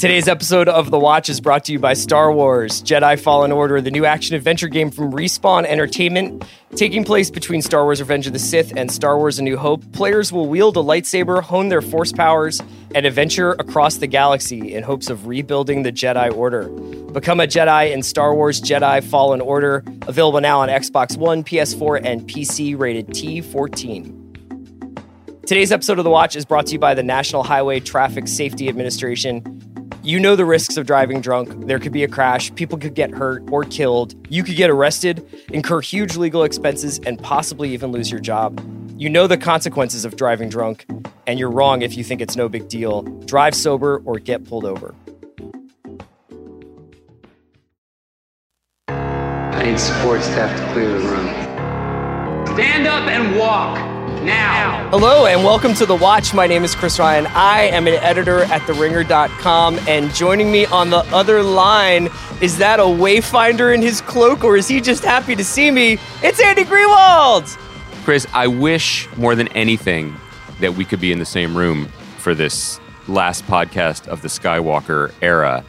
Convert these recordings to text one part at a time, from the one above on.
Today's episode of The Watch is brought to you by Star Wars Jedi Fallen Order, the new action adventure game from Respawn Entertainment. Taking place between Star Wars Revenge of the Sith and Star Wars A New Hope, players will wield a lightsaber, hone their force powers, and adventure across the galaxy in hopes of rebuilding the Jedi Order. Become a Jedi in Star Wars Jedi Fallen Order, available now on Xbox One, PS4, and PC, rated T14. Today's episode of The Watch is brought to you by the National Highway Traffic Safety Administration. You know the risks of driving drunk. There could be a crash, people could get hurt or killed, you could get arrested, incur huge legal expenses, and possibly even lose your job. You know the consequences of driving drunk, and you're wrong if you think it's no big deal. Drive sober or get pulled over. I need support staff to clear the room. Stand up and walk now. Hello and welcome to The Watch. My name is Chris Ryan. I am an editor at TheRinger.com, and joining me on the other line is that a wayfinder in his cloak, or is he just happy to see me? It's Andy Greenwald. Chris, I wish more than anything that we could be in the same room for this last podcast of the Skywalker era.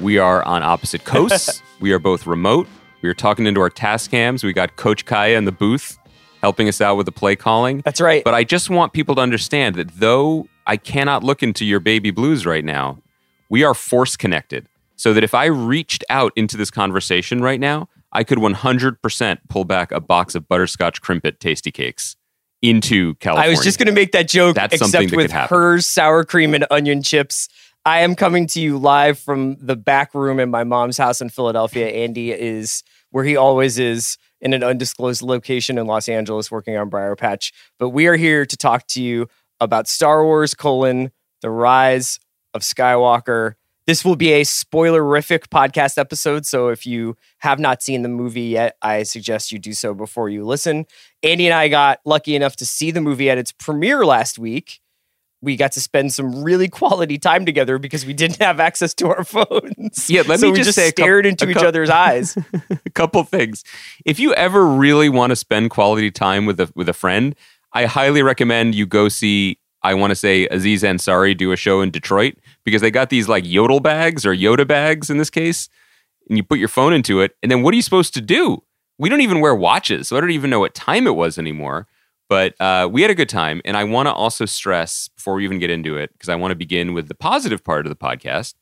We are on opposite coasts. we are both remote. We are talking into our task cams. We got Coach Kaya in the booth helping us out with the play calling. That's right. But I just want people to understand that though I cannot look into your baby blues right now, we are force connected. So that if I reached out into this conversation right now, I could 100% pull back a box of butterscotch Krimpet tasty cakes into California. I was just going to make that joke, That's something except that with Herr's sour cream and onion chips. I am coming to you live from the back room in my mom's house in Philadelphia. Andy is where he always is in an undisclosed location in Los Angeles working on Briarpatch. But we are here to talk to you about Star Wars colon the rise of Skywalker. This will be a spoilerific podcast episode. So if you have not seen the movie yet, I suggest you do so before you listen. Andy and I got lucky enough to see the movie at its premiere last week. We got to spend some really quality time together because we didn't have access to our phones. Yeah, let so me we just just say stared a into each cou- other's eyes. a couple things. If you ever really want to spend quality time with a with a friend, I highly recommend you go see. I want to say Aziz Ansari do a show in Detroit because they got these like yodel bags or Yoda bags in this case, and you put your phone into it, and then what are you supposed to do? We don't even wear watches, so I don't even know what time it was anymore. But uh, we had a good time, and I want to also stress before we even get into it because I want to begin with the positive part of the podcast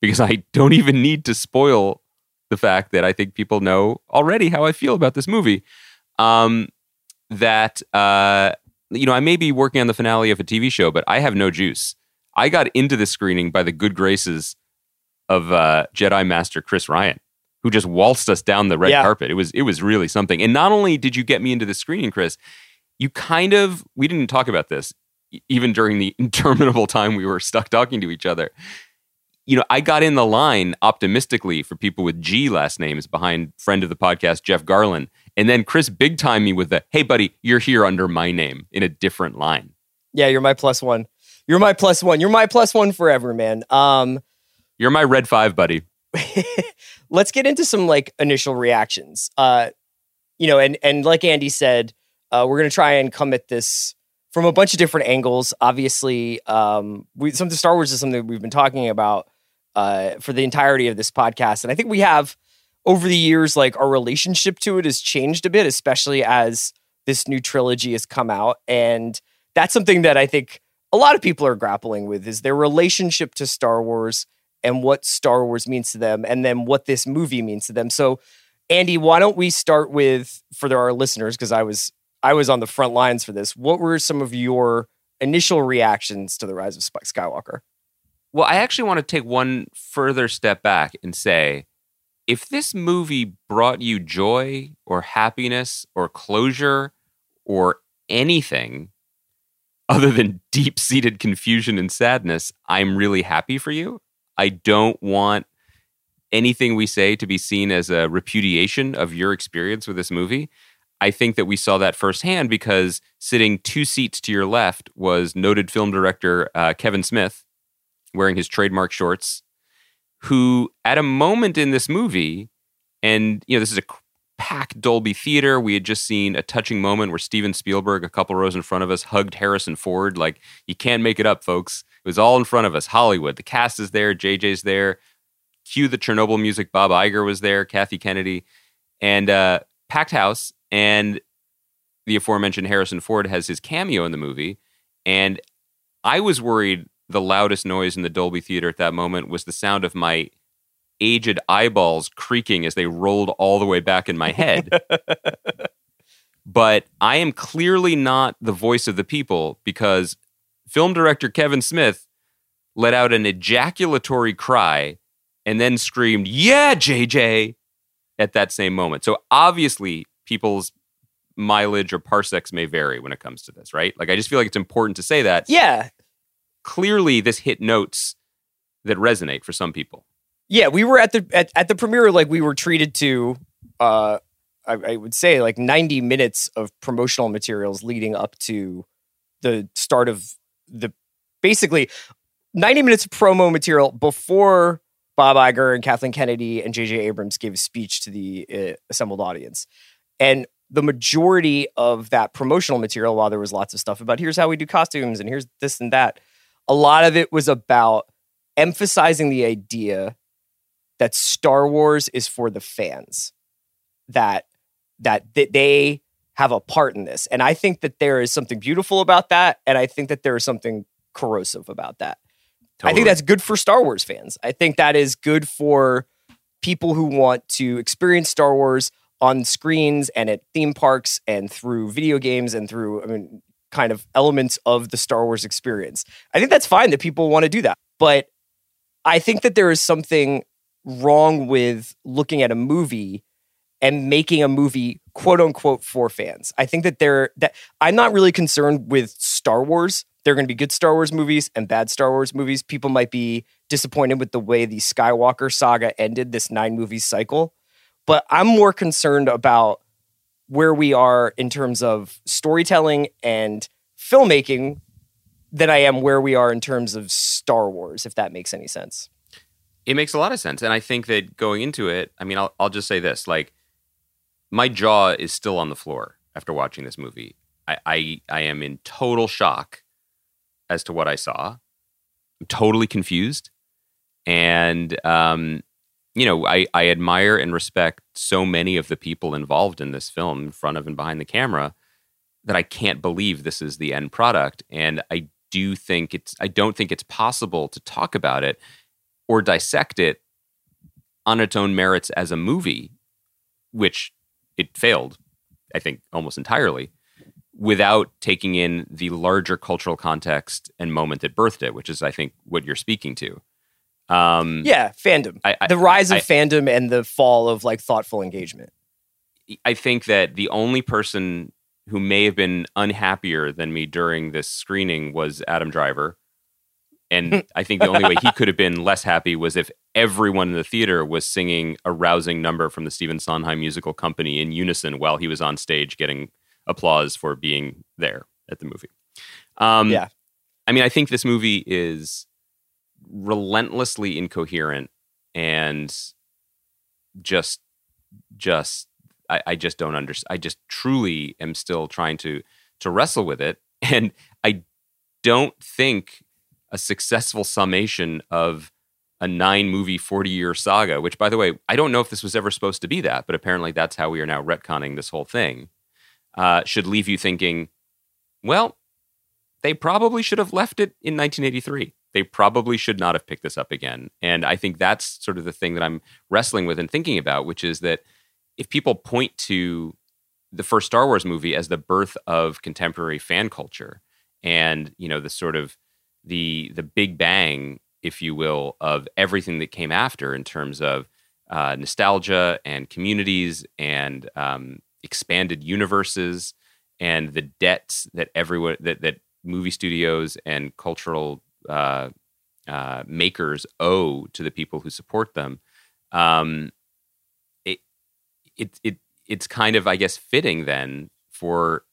because I don't even need to spoil the fact that I think people know already how I feel about this movie. Um, that uh, you know, I may be working on the finale of a TV show, but I have no juice. I got into this screening by the good graces of uh, Jedi Master Chris Ryan, who just waltzed us down the red Yeah. carpet. It was it was really something. And not only did you get me into the screening, Chris, you kind of we didn't talk about this even during the interminable time we were stuck talking to each other you know, I got in the line optimistically for people with G last names behind friend of the podcast, Jeff Garlin. And then Chris big time me with the, hey, buddy, you're here under my name in a different line. yeah, you're my plus one. You're my plus one. You're my plus one forever, man. Um, You're my red five, buddy. let's get into some like initial reactions. Uh, you know, and and like Andy said, uh, we're gonna try and come at this from a bunch of different angles. Obviously, um, we some of the Star Wars is something we've been talking about uh, for the entirety of this podcast, and I think we have over the years, like our relationship to it has changed a bit, especially as this new trilogy has come out, and that's something that I think a lot of people are grappling with is their relationship to Star Wars and what Star Wars means to them, and then what this movie means to them. So, Andy, why don't we start with for our listeners because I was I was on the front lines for this. What were some of your initial reactions to the rise of Skywalker? Well, I actually want to take one further step back and say if this movie brought you joy or happiness or closure or anything other than deep seated confusion and sadness, I'm really happy for you. I don't want anything we say to be seen as a repudiation of your experience with this movie. I think that we saw that firsthand because sitting two seats to your left was noted film director uh, Kevin Smith, wearing his trademark shorts, who at a moment in this movie, and you know, this is a packed Dolby theater. We had just seen a touching moment where Steven Spielberg, a couple rows in front of us, hugged Harrison Ford. Like, you can't make it up, folks. It was all in front of us. Hollywood. The cast is there. JJ's there. Cue the Chernobyl music. Bob Iger was there. Kathy Kennedy, and uh, packed house. And the aforementioned Harrison Ford has his cameo in the movie. And I was worried the loudest noise in the Dolby Theater at that moment was the sound of my aged eyeballs creaking as they rolled all the way back in my head. but I am clearly not the voice of the people because film director Kevin Smith let out an ejaculatory cry and then screamed, Yeah, JJ, at that same moment. So obviously, people's mileage or parsecs may vary when it comes to this, right? Like, I just feel like it's important to say that. Yeah. Clearly, this hit notes that resonate for some people. Yeah, we were at the at, at the premiere like we were treated to uh I, I would say like 90 minutes of promotional materials leading up to the start of the basically 90 minutes of promo material before Bob Iger and Kathleen Kennedy and J.J. Abrams gave a speech to the uh, assembled audience. And the majority of that promotional material, while there was lots of stuff about here's how we do costumes and here's this and that, a lot of it was about emphasizing the idea that Star Wars is for the fans, that that that they have a part in this, and I think that there is something beautiful about that, and I think that there is something corrosive about that. I think that's good for Star Wars fans. I think that is good for people who want to experience Star Wars on screens and at theme parks and through video games and through I mean kind of elements of the Star Wars experience. I think that's fine that people want to do that. But I think that there is something wrong with looking at a movie and making a movie quote unquote for fans. I think that there that I'm not really concerned with Star Wars. There are going to be good Star Wars movies and bad Star Wars movies. People might be disappointed with the way the Skywalker saga ended this nine movie cycle, but I'm more concerned about where we are in terms of storytelling and filmmaking than I am where we are in terms of Star Wars, if that makes any sense. It makes a lot of sense. And I think that going into it, I mean, I'll, I'll just say this like, my jaw is still on the floor after watching this movie. I, I, I am in total shock as to what I saw. I'm totally confused. And, um, you know, I, I admire and respect so many of the people involved in this film, in front of and behind the camera, that I can't believe this is the end product. And I do think it's, I don't think it's possible to talk about it or dissect it on its own merits as a movie, which it failed, I think, almost entirely, without taking in the larger cultural context and moment that birthed it, which is, I think, what you're speaking to. Um, yeah, fandom. I- I- the rise of I- fandom and the fall of like thoughtful engagement. I think that the only person who may have been unhappier than me during this screening was Adam Driver. And I think the only way he could have been less happy was if everyone in the theater was singing a rousing number from the Stephen Sondheim musical company in unison while he was on stage getting applause for being there at the movie. Um, Yeah. I mean, I think this movie is relentlessly incoherent and just, just, I, I just don't understand. I just truly am still trying to to wrestle with it, and I don't think a successful summation of a nine movie 40 year saga, which by the way, I don't know if this was ever supposed to be that, but apparently that's how we are now retconning this whole thing, uh, should leave you thinking, well, they probably should have left it in 1983. They probably should not have picked this up again. And I think that's sort of the thing that I'm wrestling with and thinking about, which is that if people point to the first Star Wars movie as the birth of contemporary fan culture and, you know, the sort of the the big bang, if you will, of everything that came after in terms of uh, nostalgia and communities and um, expanded universes and the debts that everyone that that movie studios and cultural uh, uh, makers owe to the people who support them. Um, it it it it's kind of I guess fitting then for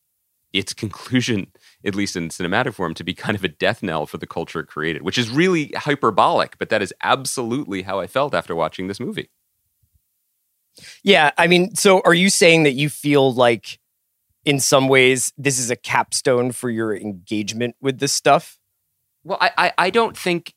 its conclusion, at least in cinematic form, to be kind of a death knell for the culture it created, which is really hyperbolic, but that is absolutely how I felt after watching this movie. Yeah, I mean, so are you saying that you feel like in some ways this is a capstone for your engagement with this stuff? Well, I, I, I don't think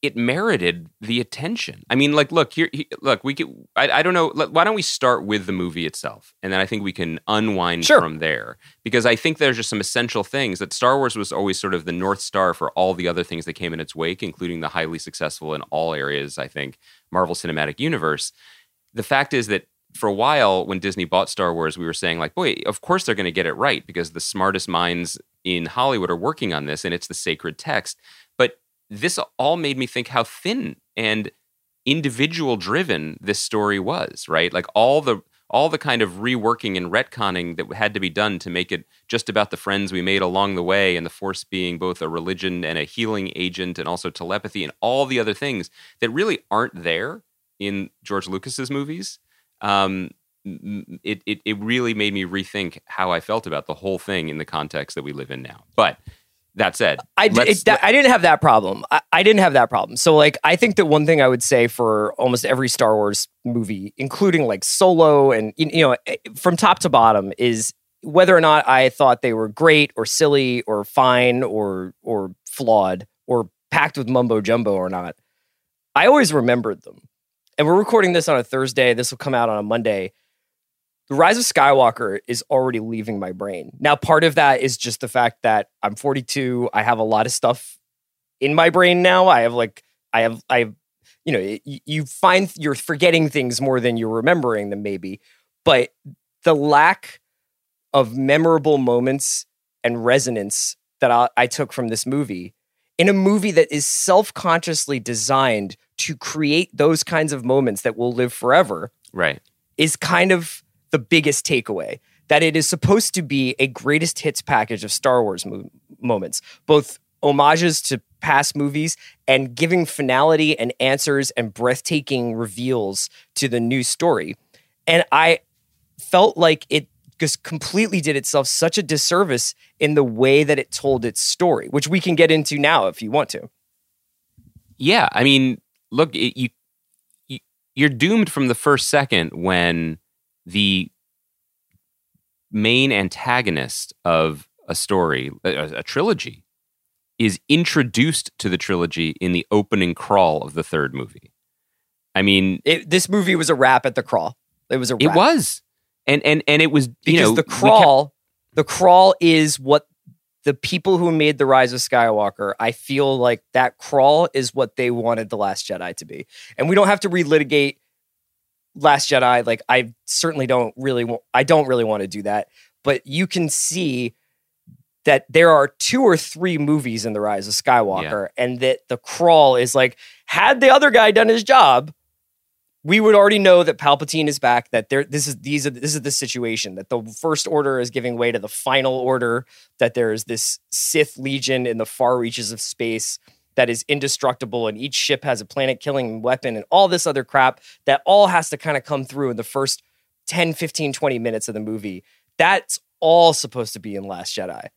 it merited the attention. I mean, like, look here, look, we could. I, I don't know. Why don't we start with the movie itself, and then I think we can unwind Sure. from there because I think there's just some essential things that Star Wars was always sort of the north star for all the other things that came in its wake, including the highly successful in all areas. I think Marvel Cinematic Universe. The fact is that for a while, when Disney bought Star Wars, we were saying like, boy, of course they're going to get it right because the smartest minds in Hollywood are working on this, and it's the sacred text. But this all made me think how thin and individual driven this story was, right? Like all the all the kind of reworking and retconning that had to be done to make it just about the friends we made along the way and the force being both a religion and a healing agent and also telepathy and all the other things that really aren't there in George Lucas's movies. Um, it, it it really made me rethink how I felt about the whole thing in the context that we live in now. But that said, I, d- it- that- I didn't have that problem. I, I didn't have that problem. So, like, I think that one thing I would say for almost every Star Wars movie, including like Solo and, you you know, eh, from top to bottom, is whether or not I thought they were great or silly or fine or or flawed or packed with mumbo jumbo or not. I always remembered them. And we're recording this on a Thursday. This will come out on a Monday. The Rise of Skywalker is already leaving my brain. Now, part of that is just the fact that I'm 42. I have a lot of stuff in my brain now. I have like, I have, I have, you know, you find you're forgetting things more than you're remembering them, maybe. But the lack of memorable moments and resonance that I, I took from this movie in a movie that is self consciously designed to create those kinds of moments that will live forever right. is kind of the biggest takeaway that it is supposed to be a greatest hits package of Star Wars mo- moments, both homages to past movies and giving finality and answers and breathtaking reveals to the new story. And I felt like it just completely did itself such a disservice in the way that it told its story, which we can get into now if you want to. Yeah, I mean, look, it, you, you you're doomed from the first second when the main antagonist of a story, a, a trilogy, is introduced to the trilogy in the opening crawl of the third movie. I mean, It, this movie was a wrap at the crawl. It was a Wrap. it was, and and and it was because you know the we kept- crawl the crawl is what the people who made the rise of skywalker i feel like that crawl is what they wanted the last jedi to be. And we don't have to relitigate last jedi like i certainly don't really wa- i don't really want to do that but you can see that there are two or three movies in the rise of skywalker and that the crawl is like had the other guy done his job we would already know that Palpatine is back. That there, this is these are this is the situation. That the First Order is giving way to the Final Order. That there is this Sith Legion in the far reaches of space that is indestructible, and each ship has a planet-killing weapon, and all this other crap. That all has to kind of come through in the first 10, 15, 20 minutes of the movie. That's all supposed to be in Last Jedi.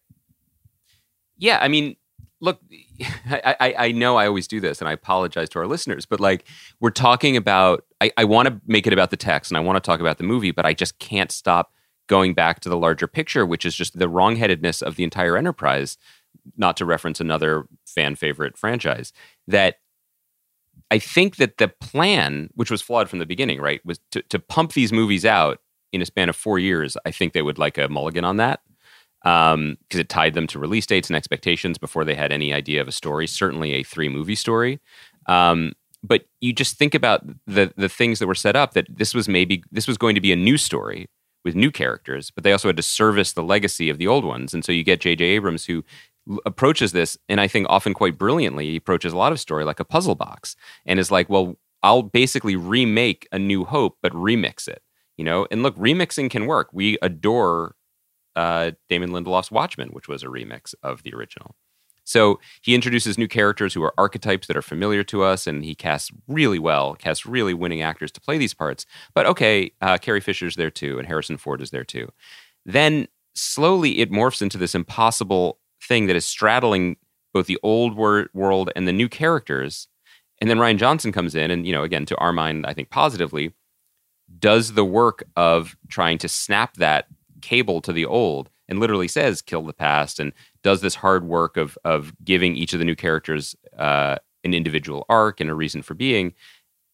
Yeah, I mean, look, I, I, know I always do this, and I apologize to our listeners, but like we're talking about, I, I want to make it about the text, and I want to talk about the movie, but I just can't stop going back to the larger picture, which is just the wrongheadedness of the entire enterprise. Not to reference another fan favorite franchise, that I think that the plan, which was flawed from the beginning, right, was to, to pump these movies out in a span of four years. I think they would like a mulligan on that because um, it tied them to release dates and expectations before they had any idea of a story. Certainly, a three movie story. Um, but you just think about the the things that were set up. That this was maybe this was going to be a new story with new characters, but they also had to service the legacy of the old ones. And so you get J.J. Abrams who approaches this, and I think often quite brilliantly, he approaches a lot of story like a puzzle box, and is like, well, I'll basically remake A New Hope, but remix it. You know, and look, remixing can work. We adore uh, Damon Lindelof's Watchmen, which was a remix of the original. So he introduces new characters who are archetypes that are familiar to us, and he casts really well, casts really winning actors to play these parts. But okay, uh, Carrie Fisher's there too, and Harrison Ford is there too. Then slowly it morphs into this impossible thing that is straddling both the old wor- world and the new characters. And then Rian Johnson comes in, and you know, again, to our mind, I think positively, does the work of trying to snap that cable to the old and literally says kill the past and does this hard work of of giving each of the new characters uh, an individual arc and a reason for being.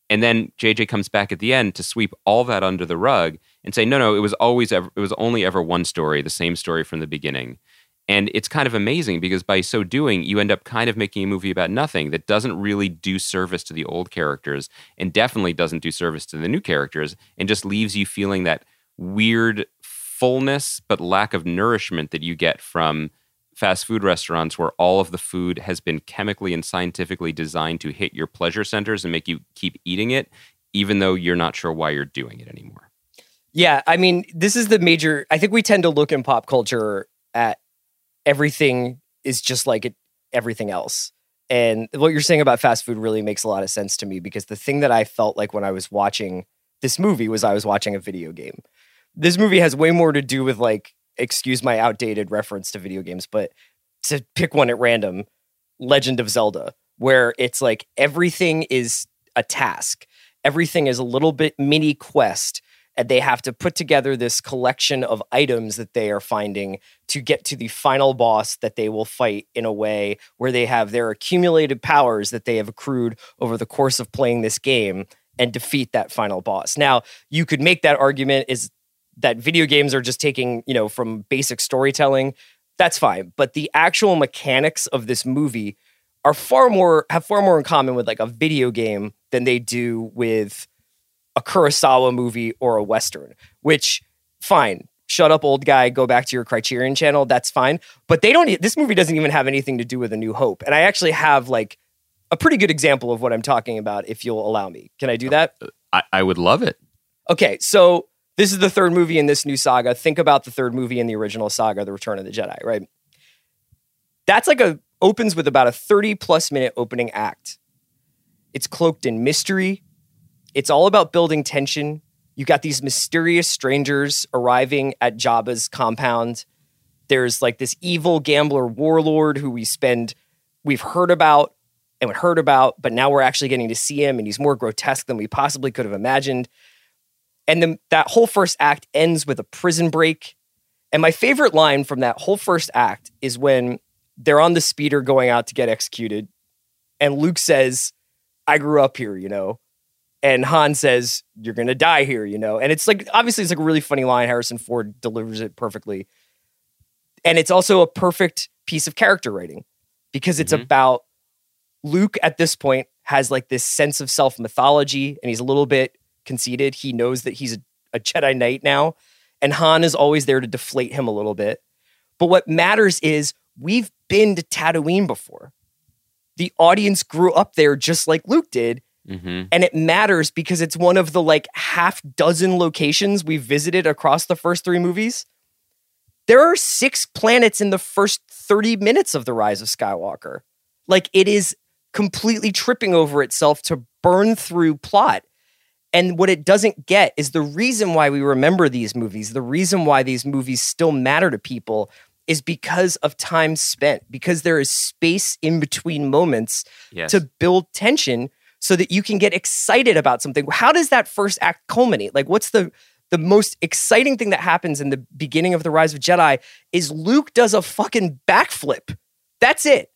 And then JJ comes back at the end to sweep all that under the rug and say, no, no, it was always ever, it was only ever one story, the same story from the beginning. And it's kind of amazing because by so doing, you end up kind of making a movie about nothing that doesn't really do service to the old characters and definitely doesn't do service to the new characters and just leaves you feeling that weird fullness but lack of nourishment that you get from fast food restaurants where all of the food has been chemically and scientifically designed to hit your pleasure centers and make you keep eating it, even though you're not sure why you're doing it anymore. Yeah, I mean, this is the major. I think we tend to look in pop culture at everything is just like it, everything else. And what you're saying about fast food really makes a lot of sense to me because the thing that I felt like when I was watching this movie was I was watching a video game. This movie has way more to do with like excuse my outdated reference to video games, but to pick one at random, Legend of Zelda, where it's like everything is a task. Everything is a little bit mini quest and they have to put together this collection of items that they are finding to get to the final boss that they will fight in a way where they have their accumulated powers that they have accrued over the course of playing this game and defeat that final boss. Now, you could make that argument is that video games are just taking, you know, from basic storytelling, that's fine. But the actual mechanics of this movie are far more have far more in common with like a video game than they do with a Kurosawa movie or a western. Which fine, shut up old guy, go back to your Criterion channel, that's fine. But they don't this movie doesn't even have anything to do with A New Hope. And I actually have like a pretty good example of what I'm talking about if you'll allow me. Can I do uh, that? Uh, I, I would love it. Okay, so this is the third movie in this new saga. Think about the third movie in the original saga, The Return of the Jedi, right? That's like a opens with about a 30 plus minute opening act. It's cloaked in mystery. It's all about building tension. You got these mysterious strangers arriving at Jabba's compound. There's like this evil gambler warlord who we spend we've heard about and heard about, but now we're actually getting to see him and he's more grotesque than we possibly could have imagined. And then that whole first act ends with a prison break. And my favorite line from that whole first act is when they're on the speeder going out to get executed. And Luke says, I grew up here, you know. And Han says, You're going to die here, you know. And it's like, obviously, it's like a really funny line. Harrison Ford delivers it perfectly. And it's also a perfect piece of character writing because it's Mhm. about Luke at this point has like this sense of self mythology and he's a little bit conceited. He knows that he's a, a Jedi Knight now, and Han is always there to deflate him a little bit. But what matters is we've been to Tatooine before. The audience grew up there just like Luke did, hmm and it matters because it's one of the like half dozen locations we've visited across the first three movies. There are six planets in the first 30 minutes of The Rise of Skywalker. Like it is completely tripping over itself to burn through plot. And what it doesn't get is the reason why we remember these movies, the reason why these movies still matter to people is because of time spent, because there is space in between moments Yes. to build tension so that you can get excited about something. How does that first act culminate? Like what's the the most exciting thing that happens in the beginning of the Rise of Jedi is Luke does a fucking backflip. That's it.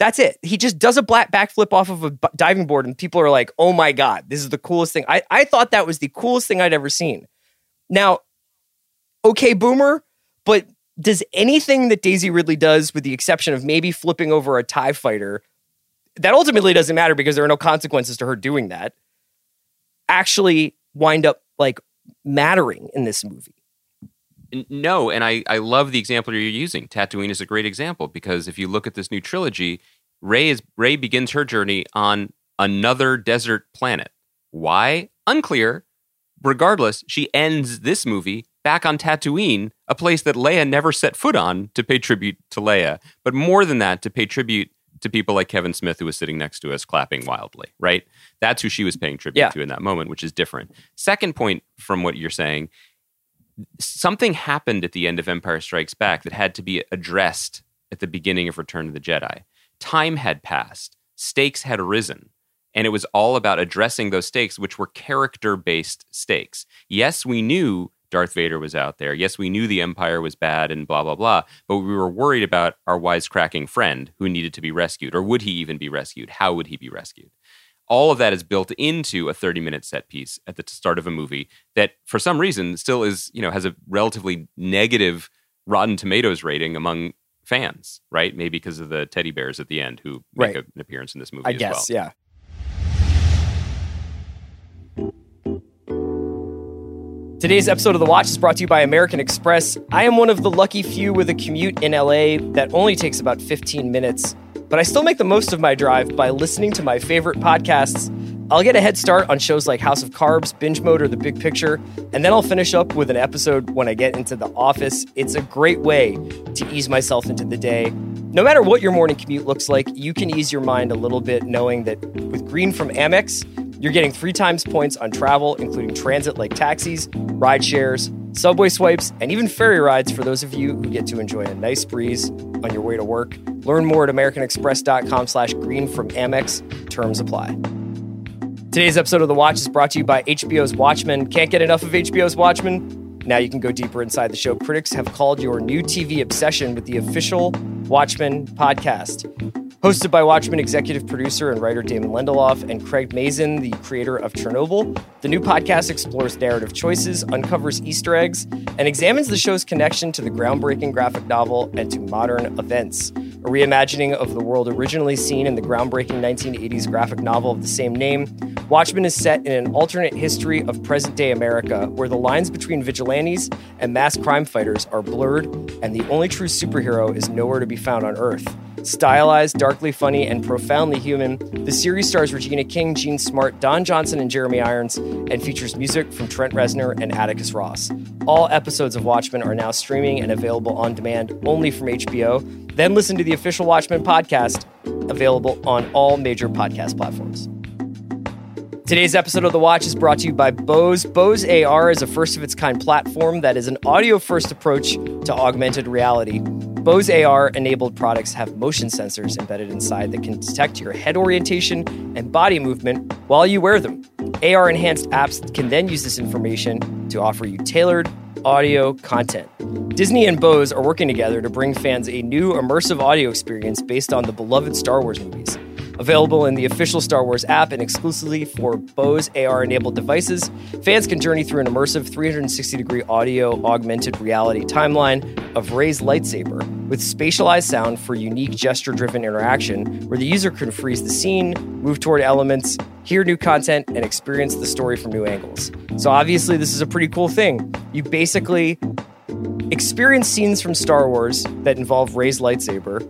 That's it. He just does a black backflip off of a diving board, and people are like, "Oh my god, this is the coolest thing!" I I thought that was the coolest thing I'd ever seen. Now, okay, Boomer, but does anything that Daisy Ridley does, with the exception of maybe flipping over a Tie fighter, that ultimately doesn't matter because there are no consequences to her doing that, actually wind up like mattering in this movie? No, and I, I love the example you're using. Tatooine is a great example because if you look at this new trilogy, Rey is Rey begins her journey on another desert planet. Why? Unclear. Regardless, she ends this movie back on Tatooine, a place that Leia never set foot on to pay tribute to Leia, but more than that, to pay tribute to people like Kevin Smith, who was sitting next to us clapping wildly, right? That's who she was paying tribute Yeah. to in that moment, which is different. Second point from what you're saying something happened at the end of Empire Strikes Back that had to be addressed at the beginning of Return of the Jedi. Time had passed, stakes had arisen, and it was all about addressing those stakes, which were character based stakes. Yes, we knew Darth Vader was out there. Yes, we knew the Empire was bad and blah, blah, blah, but we were worried about our wisecracking friend who needed to be rescued. Or would he even be rescued? How would he be rescued? All of that is built into a 30 minute set piece at the start of a movie that, for some reason, still is, you know, has a relatively negative Rotten Tomatoes rating among fans, right? Maybe because of the teddy bears at the end who make Right. a- an appearance in this movie I as guess, well. yeah. Today's episode of The Watch is brought to you by American Express. I am one of the lucky few with a commute in LA that only takes about 15 minutes, but I still make the most of my drive by listening to my favorite podcasts. I'll get a head start on shows like House of Carbs, Binge Mode, or The Big Picture, and then I'll finish up with an episode when I get into the office. It's a great way to ease myself into the day. No matter what your morning commute looks like, you can ease your mind a little bit knowing that with Green from Amex, you're getting three times points on travel, including transit like taxis, ride shares, subway swipes, and even ferry rides for those of you who get to enjoy a nice breeze on your way to work. Learn more at americanexpress.com slash green from Amex. Terms apply. Today's episode of The Watch is brought to you by HBO's Watchmen. Can't get enough of HBO's Watchmen? Now you can go deeper inside the show. Critics have called your new TV obsession with the official Watchmen podcast. Hosted by Watchmen executive producer and writer Damon Lindelof and Craig Mazin, the creator of Chernobyl, the new podcast explores narrative choices, uncovers Easter eggs, and examines the show's connection to the groundbreaking graphic novel and to modern events. A reimagining of the world originally seen in the groundbreaking 1980s graphic novel of the same name, Watchmen is set in an alternate history of present day America where the lines between vigilantes and mass crime fighters are blurred and the only true superhero is nowhere to be found on Earth. Stylized, darkly funny, and profoundly human, the series stars Regina King, Jean Smart, Don Johnson, and Jeremy Irons, and features music from Trent Reznor and Atticus Ross. All episodes of Watchmen are now streaming and available on demand only from HBO. Then listen to the official Watchmen podcast, available on all major podcast platforms. Today's episode of The Watch is brought to you by Bose. Bose AR is a first of its kind platform that is an audio first approach to augmented reality. Bose AR enabled products have motion sensors embedded inside that can detect your head orientation and body movement while you wear them. AR enhanced apps can then use this information to offer you tailored audio content. Disney and Bose are working together to bring fans a new immersive audio experience based on the beloved Star Wars movies. Available in the official Star Wars app and exclusively for Bose AR enabled devices, fans can journey through an immersive 360 degree audio augmented reality timeline of Rey's lightsaber with spatialized sound for unique gesture driven interaction where the user can freeze the scene, move toward elements, hear new content, and experience the story from new angles. So, obviously, this is a pretty cool thing. You basically experience scenes from Star Wars that involve Rey's lightsaber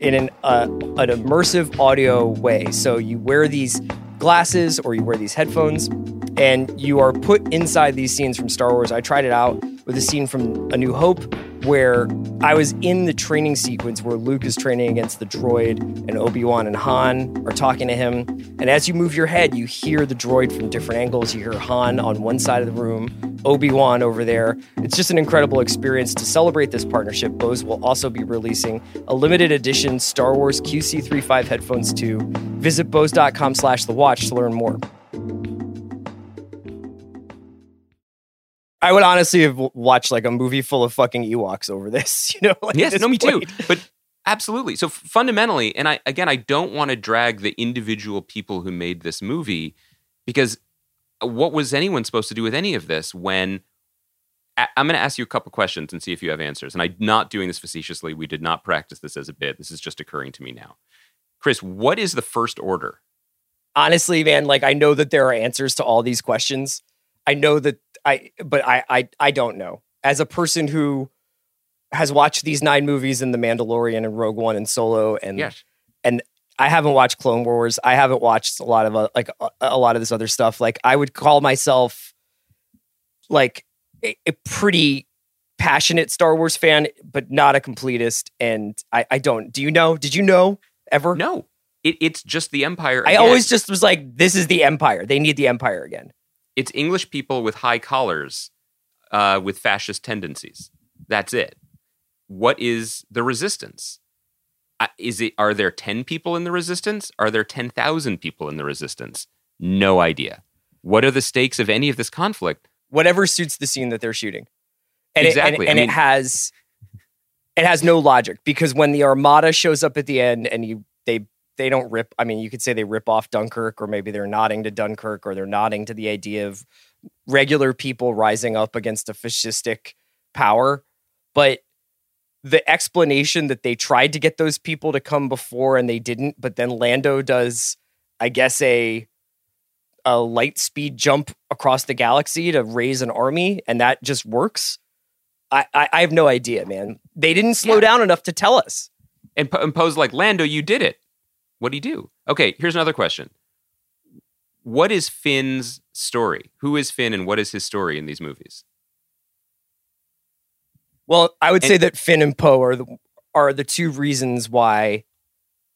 in an uh, an immersive audio way. So you wear these glasses or you wear these headphones, and you are put inside these scenes from Star Wars. I tried it out with a scene from A New Hope where I was in the training sequence where Luke is training against the droid and Obi-Wan and Han are talking to him. And as you move your head, you hear the droid from different angles. You hear Han on one side of the room, Obi-Wan over there. It's just an incredible experience. To celebrate this partnership, Bose will also be releasing a limited edition Star Wars QC35 headphones too. Visit bose.com slash the watch to learn more. I would honestly have watched like a movie full of fucking Ewoks over this, you know? Like, Yes, no, me this too. But absolutely. So fundamentally, and I again, I don't want to drag the individual people who made this movie because what was anyone supposed to do with any of this when I'm going to ask you a couple questions and see if you have answers. And I'm not doing this facetiously. We did not practice this as a bit. This is just occurring to me now. Chris, what is the first order? honestly, man, like I know that there are answers to all these questions. I know that I, but I, I, I don't know. As a person who has watched these nine movies in The Mandalorian and Rogue One and Solo, and Yes. I haven't watched Clone Wars. I haven't watched a lot of uh, like a, a lot of this other stuff. Like I would call myself like a, a pretty passionate Star Wars fan, but not a completist. And I, I don't. Do you know? Did you know ever? No, it, it's just the Empire. I always just was like, this is the Empire. They need the Empire again. it's English people with high collars uh, with fascist tendencies. That's it. What is the resistance? Is it? Are there ten people in the resistance? Are there ten thousand people in the resistance? No idea. What are the stakes of any of this conflict? whatever suits the scene that they're shooting. And Exactly. It, and, I mean- it has it has no logic because when the armada shows up at the end and you they they don't rip I mean you could say they rip off Dunkirk or maybe they're nodding to Dunkirk or they're nodding to the idea of regular people rising up against a fascistic power but the explanation that they tried to get those people to come before and they didn't but then Lando does I guess a a light speed jump across the galaxy to raise an army and that just works I, I, I have no idea, man. They didn't slow Yeah. down enough to tell us. and po- impose like Lando, you did it. What do you do? Okay, here's another question. What is Finn's story? Who is Finn and what is his story in these movies? Well, I would And- say that Finn and Poe are the are the two reasons why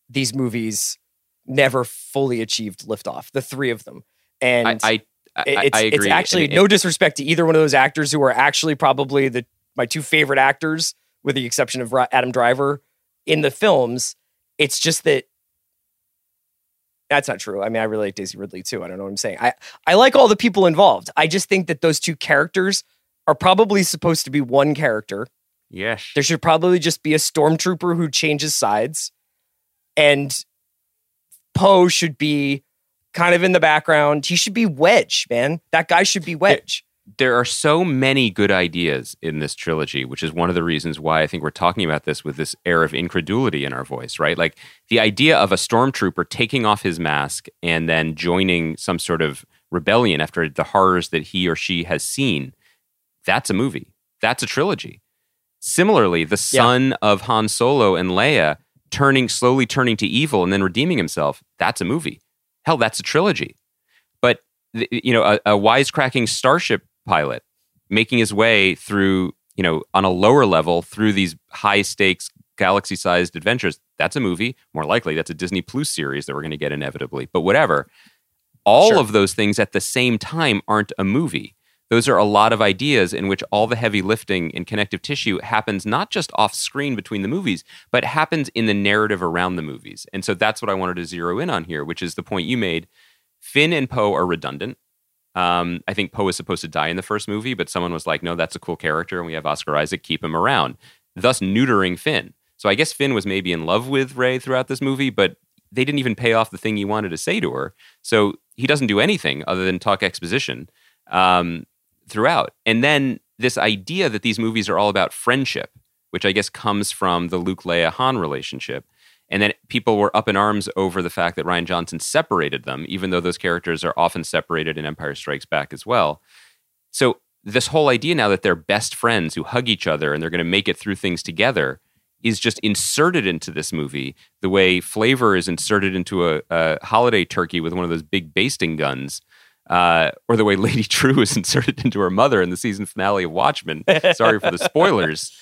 these movies never fully achieved liftoff. The three of them, and I, I, I, it's, I agree. it's actually And- no disrespect to either one of those actors who are actually probably the my two favorite actors, with the exception of Adam Driver in the films. It's just that that's not true. I mean, I really like Daisy Ridley too. I don't know what I'm saying. I I like all the people involved. I just think that those two characters are probably supposed to be one character. yes. There should probably just be a stormtrooper who changes sides, and Poe should be kind of in the background. He should be Wedge, man. That guy should be Wedge. there are so many good ideas in this trilogy, which is one of the reasons why I think we're talking about this with this air of incredulity in our voice, right? Like the idea of a stormtrooper taking off his mask and then joining some sort of rebellion after the horrors that he or she has seen. That's a movie. That's a trilogy. Similarly, the son of Han Solo and Leia turning slowly turning to evil and then redeeming himself. That's a movie. Hell, that's a trilogy. But you know, a, a wisecracking starship pilot making his way through, you know, on a lower level through these high stakes galaxy sized adventures. That's a movie. More likely, that's a Disney Plus series that we're going to get inevitably. But whatever. All Sure. of those things at the same time aren't a movie. Those are a lot of ideas in which all the heavy lifting in connective tissue happens not just off screen between the movies, but happens in the narrative around the movies. And so that's what I wanted to zero in on here, which is the point you made. Finn and Poe are redundant. Um, I think Poe is supposed to die in the first movie, but someone was like, no, that's a cool character, and we have Oscar Isaac, keep him around, thus neutering Finn. So I guess Finn was maybe in love with Rey throughout this movie, but they didn't even pay off the thing he wanted to say to her. So he doesn't do anything other than talk exposition um, throughout. And then this idea that these movies are all about friendship, which I guess comes from the Luke Leia Han relationship. And then people were up in arms over the fact that Rian Johnson separated them, even though those characters are often separated in Empire Strikes Back as well. So, this whole idea now that they're best friends who hug each other and they're going to make it through things together is just inserted into this movie the way flavor is inserted into a, a holiday turkey with one of those big basting guns. Uh, or the way Lady Trieu is inserted into her mother in the season finale of Watchmen. Sorry for the spoilers.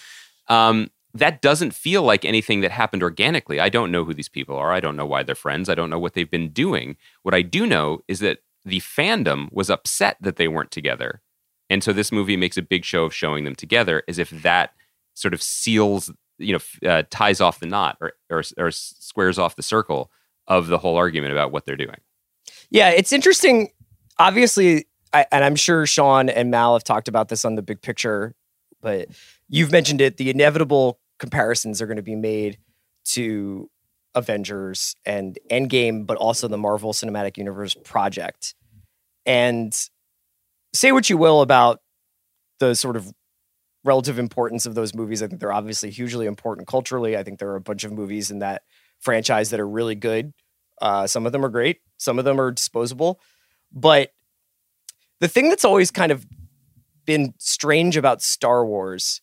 Um, that doesn't feel like anything that happened organically. I don't know who these people are. I don't know why they're friends. I don't know what they've been doing. What I do know is that the fandom was upset that they weren't together. And so this movie makes a big show of showing them together as if that sort of seals, you know, uh, ties off the knot or, or, or squares off the circle of the whole argument about what they're doing. Yeah, it's interesting. Obviously, I, and I'm sure Sean and Mal have talked about this on the big picture, but you've mentioned it. The inevitable comparisons are going to be made to Avengers and Endgame, but also the Marvel Cinematic Universe project. And say what you will about the sort of relative importance of those movies. I think they're obviously hugely important culturally. I think there are a bunch of movies in that franchise that are really good. Uh, some of them are great, some of them are disposable. But the thing that's always kind of been strange about Star Wars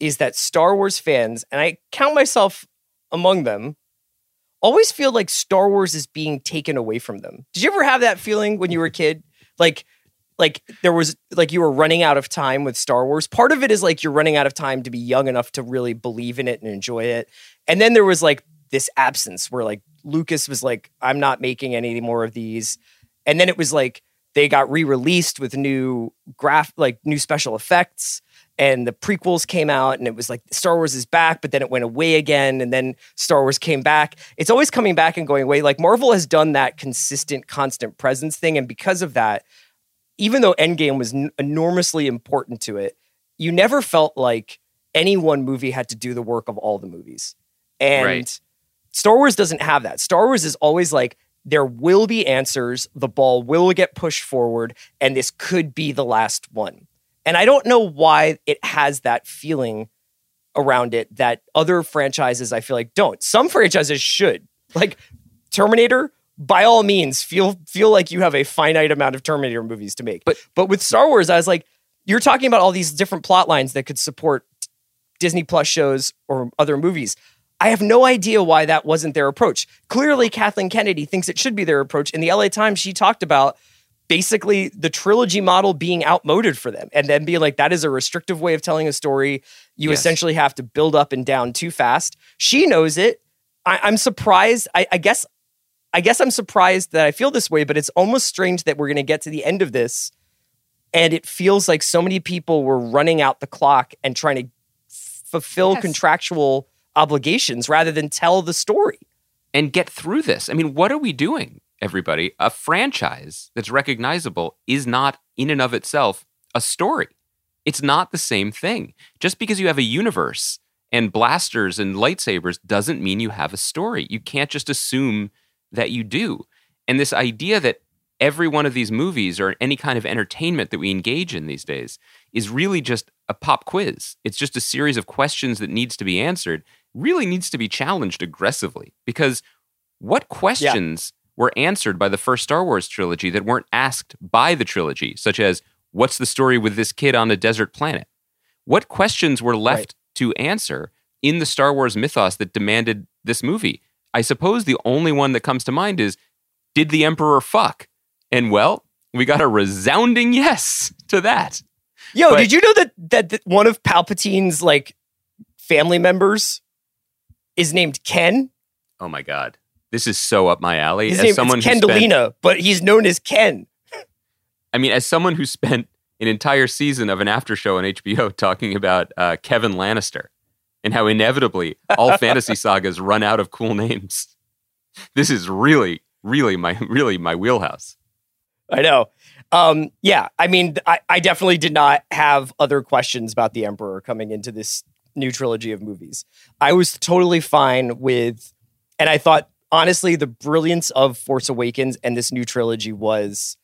is that Star Wars fans, and I count myself among them, always feel like Star Wars is being taken away from them. Did you ever have that feeling when you were a kid? Like, like there was like you were running out of time with Star Wars. Part of it is like you're running out of time to be young enough to really believe in it and enjoy it. And then there was like this absence where like Lucas was like, I'm not making any more of these. And then it was like they got re-released with new graph like new special effects and the prequels came out and it was like Star Wars is back, but then it went away again, and then Star Wars came back. It's always coming back and going away. Like Marvel has done that consistent, constant presence thing, and because of that, even though Endgame was n- enormously important to it, you never felt like any one movie had to do the work of all the movies. And Right. Star Wars doesn't have that. Star Wars is always like, there will be answers, the ball will get pushed forward, and this could be the last one. And I don't know why it has that feeling around it that other franchises I feel like don't. Some franchises should. Like Terminator, by all means, feel feel like you have a finite amount of Terminator movies to make. But- but with Star Wars, I was like, you're talking about all these different plot lines that could support Disney Plus shows or other movies. I have no idea why that wasn't their approach. Clearly, Kathleen Kennedy thinks it should be their approach. In the LA Times, she talked about basically the trilogy model being outmoded for them and then being like, that is a restrictive way of telling a story. You Yes. essentially have to build up and down too fast. She knows it. I, I'm surprised. I, I guess I guess I'm surprised that I feel this way, but it's almost strange that we're going to get to the end of this and it feels like so many people were running out the clock and trying to fulfill Yes. contractual obligations rather than tell the story. and get through this. I mean, what are we doing, everybody? A franchise that's recognizable is not in and of itself a story. It's not the same thing. Just because you have a universe and blasters and lightsabers doesn't mean you have a story. You can't just assume that you do. And this idea that every one of these movies or any kind of entertainment that we engage in these days is really just a pop quiz. It's just a series of questions that needs to be answered, really needs to be challenged aggressively because what questions were answered by the first Star Wars trilogy that weren't asked by the trilogy, such as what's the story with this kid on a desert planet? What questions were left Right. to answer in the Star Wars mythos that demanded this movie? I suppose the only one that comes to mind is did the Emperor fuck? And well, we got a resounding yes to that. Yo, But- did you know that, that that one of Palpatine's like family members is named Ken? Oh my God. This is so up my alley. His as name someone is who spent- but he's known as Ken. I mean, as someone who spent an entire season of an after show on HBO talking about uh, Kevan Lannister and how inevitably all fantasy sagas run out of cool names, this is really, really my really my wheelhouse. I know. Um, yeah, I mean, I, I definitely did not have other questions about the Emperor coming into this new trilogy of movies. I was totally fine with, and I thought honestly, the brilliance of Force Awakens and this new trilogy was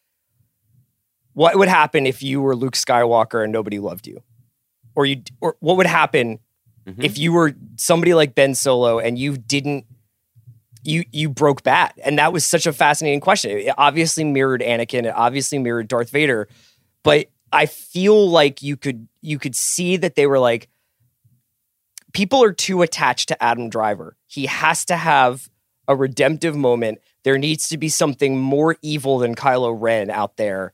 what would happen if you were Luke Skywalker and nobody loved you, or you, or what would happen Mhm. if you were somebody like Ben Solo and you didn't you you broke bad? And that was such a fascinating question. It obviously mirrored anakin. It obviously mirrored darth vader. But i feel like you could you could see that they were like people are too attached to adam driver he has to have a redemptive moment there needs to be something more evil than kylo ren out there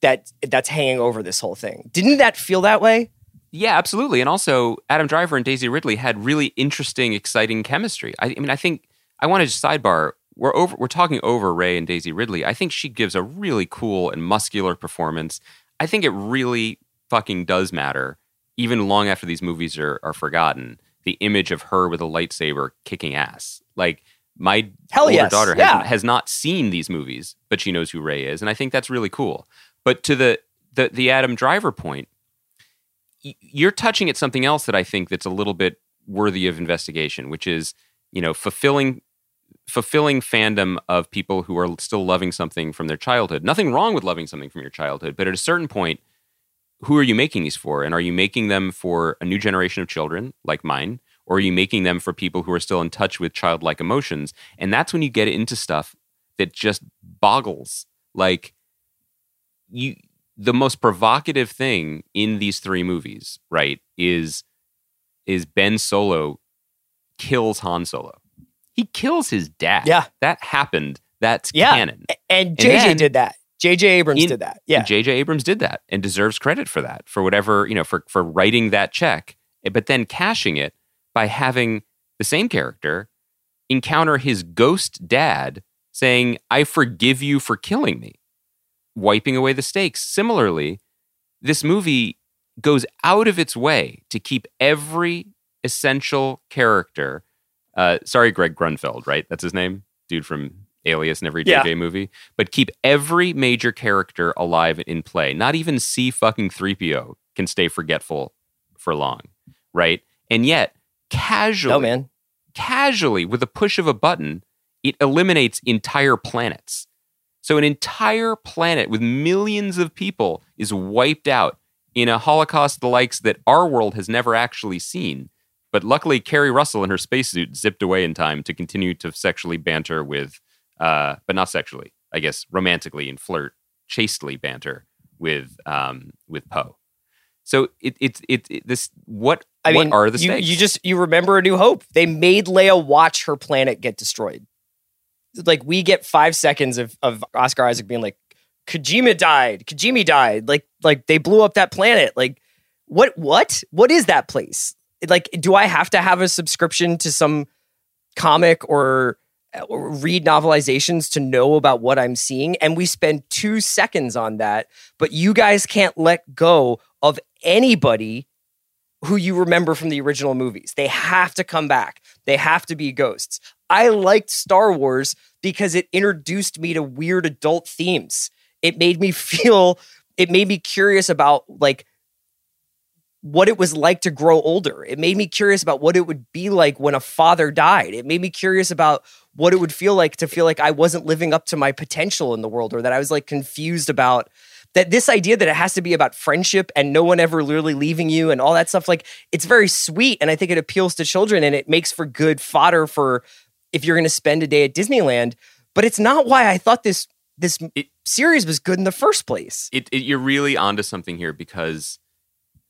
that that's hanging over this whole thing didn't that feel that way Yeah, absolutely. And also, Adam Driver and Daisy Ridley had really interesting, exciting chemistry. I, I mean, I think I want to just sidebar. We're over. We're talking over Rey and Daisy Ridley. I think she gives a really cool and muscular performance. I think it really fucking does matter, even long after these movies are are forgotten. The image of her with a lightsaber kicking ass, like my Hell older yes, daughter has, yeah. has not seen these movies, but she knows who Rey is, and I think that's really cool. But to the the the Adam Driver point, you're touching at something else that I think that's a little bit worthy of investigation, which is you know fulfilling fulfilling fandom of people who are still loving something from their childhood. Nothing wrong with loving something from your childhood, but at a certain point, who are you making these for? And are you making them for a new generation of children like mine? Or are you making them for people who are still in touch with childlike emotions? And that's when you get into stuff that just boggles. Like you the most provocative thing in these three movies, right, is is Ben Solo kills Han Solo. He kills his dad. Yeah. That happened. That's Yeah. canon. and jj then- did that jj abrams In- did that yeah J.J. Abrams did that and deserves credit for that, for whatever, you know, for, for writing that check, eh, but then cashing it by having the same character encounter his ghost dad saying, I forgive you for killing me, wiping away the stakes. Similarly, this movie goes out of its way to keep every essential character. Uh, sorry, Greg Grunberg, right? That's his name? Dude from alias in every Yeah. JJ movie, but keep every major character alive in play. Not even C fucking 3PO can stay forgetful for long, right? And yet, casually, No, man. casually, with a push of a button, it eliminates entire planets. So, an entire planet with millions of people is wiped out in a Holocaust the likes that our world has never actually seen. But luckily, Keri Russell in her spacesuit zipped away in time to continue to sexually banter with, uh, but not sexually, I guess, romantically and flirt, chastely banter with um, with Poe. So it, it, it, it this what I what mean, are the you, stakes? you just you remember A New Hope. They made Leia watch her planet get destroyed. Like we get five seconds of, of Oscar Isaac being like, Kijimi died. Kijimi died. Like like they blew up that planet. Like what what what is that place? Like do I have to have a subscription to some comic or, or read novelizations to know about what I'm seeing? And we spend two seconds on that, but you guys can't let go of anybody who you remember from the original movies. They have to come back. They have to be ghosts. I liked Star Wars because it introduced me to weird adult themes. It made me feel it made me curious about like what it was like to grow older. It made me curious about what it would be like when a father died. It made me curious about what it would feel like to feel like I wasn't living up to my potential in the world or that I was like confused about that this idea that it has to be about friendship and no one ever literally leaving you and all that stuff like it's very sweet and I think it appeals to children and it makes for good fodder for if you're going to spend a day at Disneyland, but it's not why I thought this this It- series was good in the first place. it, it, you're really onto something here because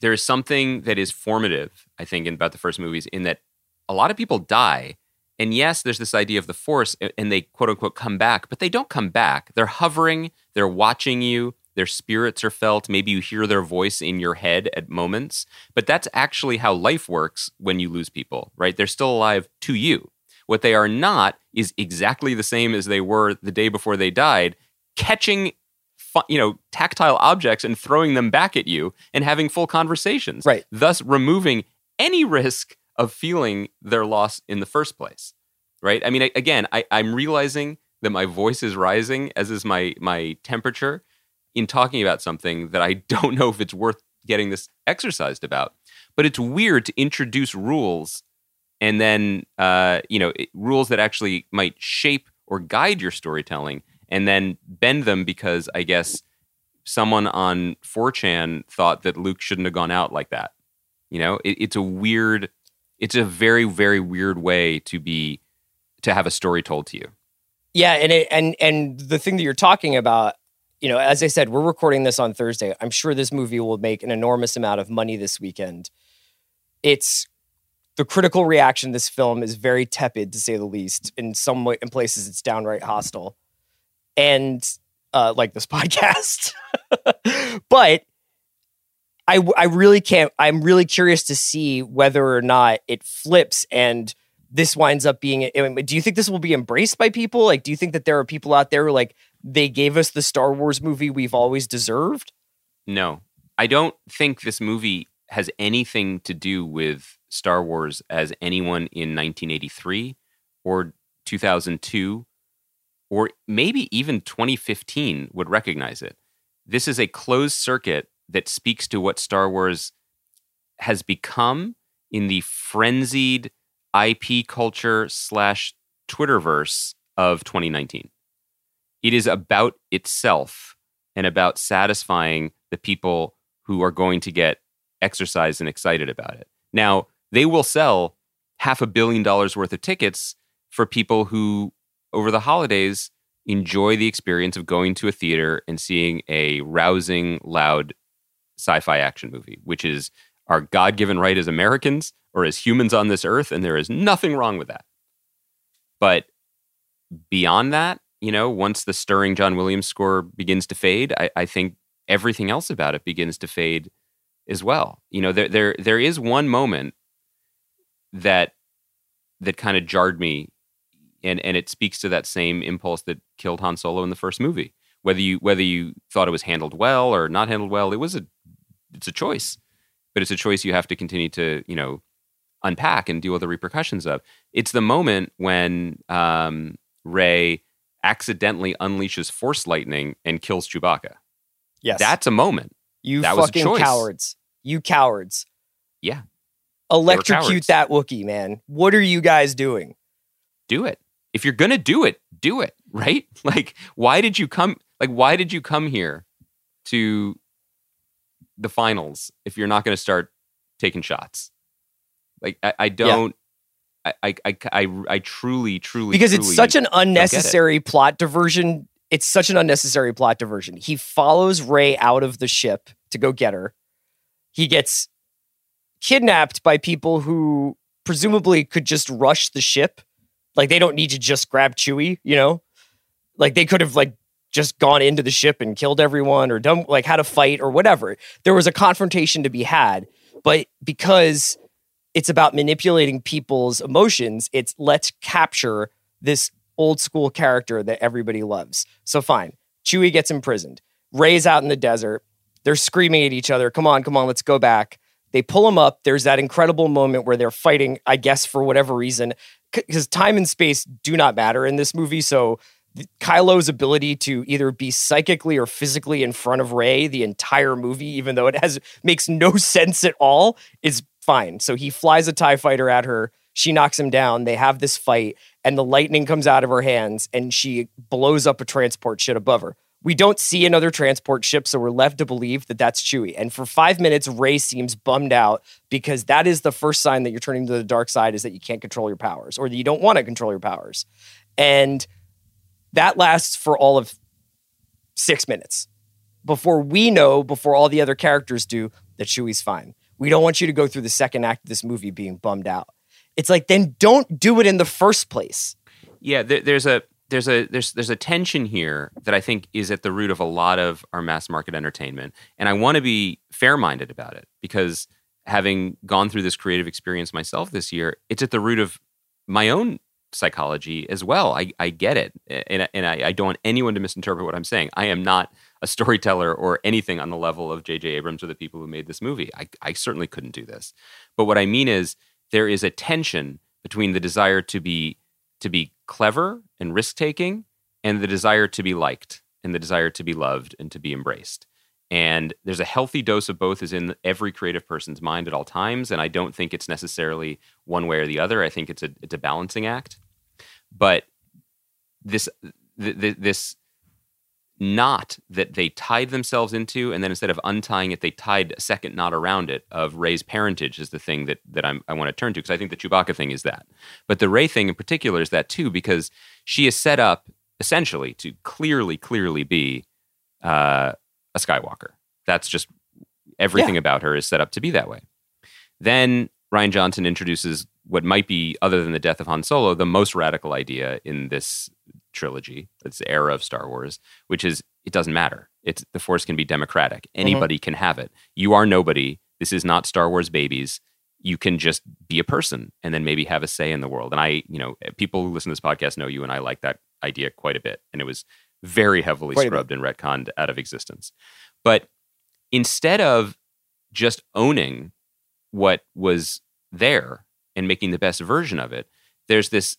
there is something that is formative, I think, in about the first movies, in that a lot of people die. And yes, there's this idea of the force, and they quote unquote come back, but they don't come back. They're hovering, they're watching you, their spirits are felt. Maybe you hear their voice in your head at moments, but that's actually how life works when you lose people, right? They're still alive to you. What they are not is exactly the same as they were the day before they died, catching you know tactile objects and throwing them back at you and having full conversations Right. thus removing any risk of feeling their loss in the first place right i mean I- again I, i'm realizing that my voice is rising as is my my temperature in talking about something that i don't know if it's worth getting this exercised about but it's weird to introduce rules and then uh, you know it, rules that actually might shape or guide your storytelling and then bend them because I guess someone on 4chan thought that Luke shouldn't have gone out like that. You know, it, it's a weird, it's a very, very weird way to be, to have a story told to you. Yeah, and it, and and the thing that you're talking about, you know, as I said, we're recording this on Thursday. I'm sure this movie will make an enormous amount of money this weekend. It's the critical reaction to this film is very tepid to say the least. In some way, in places, it's downright hostile, and uh, like this podcast. but I I really can't. I'm really curious to see whether or not it flips and this winds up being. I mean, Do you think this will be embraced by people? Like, do you think that there are people out there who like they gave us the Star Wars movie we've always deserved? No, I don't think this movie has anything to do with Star Wars as anyone in 1983 or 2002 or maybe even 2015 would recognize it. This is a closed circuit that speaks to what Star Wars has become in the frenzied IP culture slash Twitterverse of 2019. It is about itself and about satisfying the people who are going to get exercised and excited about it. Now, they will sell half a billion dollars worth of tickets for people who, over the holidays, enjoy the experience of going to a theater and seeing a rousing, loud sci fi action movie, which is our God given right as Americans or as humans on this earth. And there is nothing wrong with that. But beyond that, you know, once the stirring John Williams score begins to fade, I, I think everything else about it begins to fade as well. You know, there there there is one moment that that kind of jarred me and and it speaks to that same impulse that killed Han Solo in the first movie. Whether you whether you thought it was handled well or not handled well, it was a it's a choice. But it's a choice you have to continue to, you know, unpack and deal with the repercussions of. It's the moment when um, Rey accidentally unleashes force lightning and kills Chewbacca. Yes. That's a moment. you that fucking cowards. You cowards. Yeah. Electrocute that Wookiee, man. What are you guys doing? Do it. If you're gonna do it, do it. Right? Like, why did you come? Like, why did you come here to the finals if you're not gonna start taking shots? Like, I, I don't. I, I, I, I, I truly, truly, because it's such an unnecessary plot diversion. It's such an unnecessary plot diversion. He follows Rey out of the ship to go get her. He gets kidnapped by people who presumably could just rush the ship. Like they don't need to just grab Chewie, you know? Like they could have like just gone into the ship and killed everyone or done like had a fight or whatever. There was a confrontation to be had, but because it's about manipulating people's emotions, it's let's capture this old school character that everybody loves. So fine. Chewie gets imprisoned. Rey's out in the desert. They're screaming at each other. Come on, come on, let's go back. They pull him up. There's that incredible moment where they're fighting, I guess, for whatever reason, because time and space do not matter in this movie. So Kylo's ability to either be psychically or physically in front of Rey the entire movie, even though it has makes no sense at all, is fine. So he flies a TIE fighter at her. She knocks him down. They have this fight, and the lightning comes out of her hands, and she blows up a transport ship above her. We don't see another transport ship, so we're left to believe that that's Chewie. And for five minutes, Rey seems bummed out because that is the first sign that you're turning to the dark side is that you can't control your powers or that you don't want to control your powers. And that lasts for all of six minutes before we know, before all the other characters do, that Chewie's fine. We don't want you to go through the second act of this movie being bummed out. It's like, then don't do it in the first place. yeah there, there's a there's a there's there's a tension here that I think is at the root of a lot of our mass market entertainment, and I want to be fair minded about it because having gone through this creative experience myself this year, it's at the root of my own psychology as well. I, I get it, and, and I, I don't want anyone to misinterpret what I'm saying. I am not a storyteller or anything on the level of J.J. Abrams or the people who made this movie. I, I certainly couldn't do this. But what I mean is there is a tension between the desire to be to be clever and risk taking and the desire to be liked and the desire to be loved and to be embraced. And there's a healthy dose of both is in every creative person's mind at all times. And I don't think it's necessarily one way or the other. I think it's a it's a balancing act. But this th- th- this knot that they tied themselves into, and then instead of untying it, they tied a second knot around it of Rey's parentage is the thing that that I'm, I want to turn to because I think the Chewbacca thing is that, but the Rey thing in particular is that too because she is set up essentially to clearly, clearly be uh, a Skywalker. That's just everything about her is set up to be that way. Then Rian Johnson introduces what might be, other than the death of Han Solo, the most radical idea in this trilogy, this era of Star Wars, which is it doesn't matter. It's the Force can be democratic. Mm-hmm. Anybody can have it. You are nobody. This is not Star Wars babies. You can just be a person and then maybe have a say in the world. And I, you know, people who listen to this podcast know you and I like that idea quite a bit. And it was very heavily Quite scrubbed and retconned out of existence. But instead of just owning what was there and making the best version of it, there's this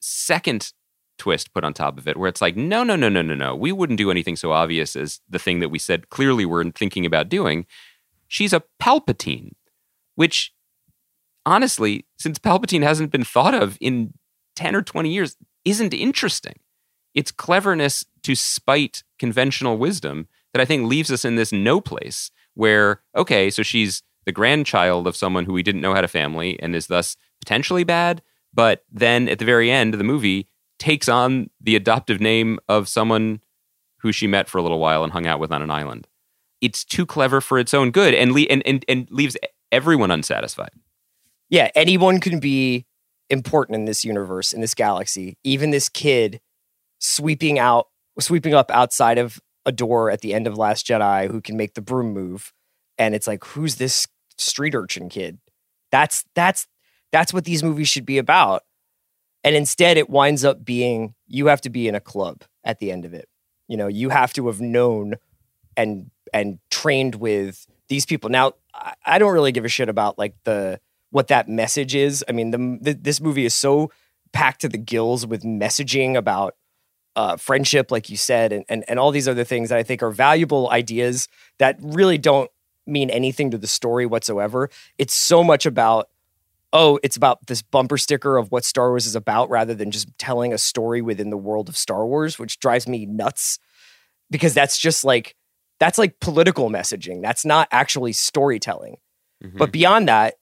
second twist put on top of it where it's like, no, no, no, no, no, no. We wouldn't do anything so obvious as the thing that we said clearly we're thinking about doing. She's a Palpatine, which honestly, since Palpatine hasn't been thought of in 10 or 20 years, isn't interesting. It's cleverness to spite conventional wisdom that I think leaves us in this no place where, okay, so she's the grandchild of someone who we didn't know had a family and is thus potentially bad, but then at the very end of the movie takes on the adoptive name of someone who she met for a little while and hung out with on an island. It's too clever for its own good and, le- and, and, and leaves everyone unsatisfied. Yeah, anyone can be important in this universe, in this galaxy. Even this kid sweeping out, sweeping up outside of a door at the end of Last Jedi who can make the broom move. And it's like, who's this street urchin kid? That's that's that's what these movies should be about. And instead it winds up being you have to be in a club at the end of it. You know, you have to have known and and trained with these people. Now, I, don't really give a shit about like the what that message is. I mean, the, the this movie is so packed to the gills with messaging about uh, friendship, like you said, and, and and all these other things that I think are valuable ideas that really don't mean anything to the story whatsoever. It's so much about oh, it's about this bumper sticker of what Star Wars is about rather than just telling a story within the world of Star Wars, which drives me nuts because that's just like that's like political messaging. That's not actually storytelling. Mhm. But beyond that,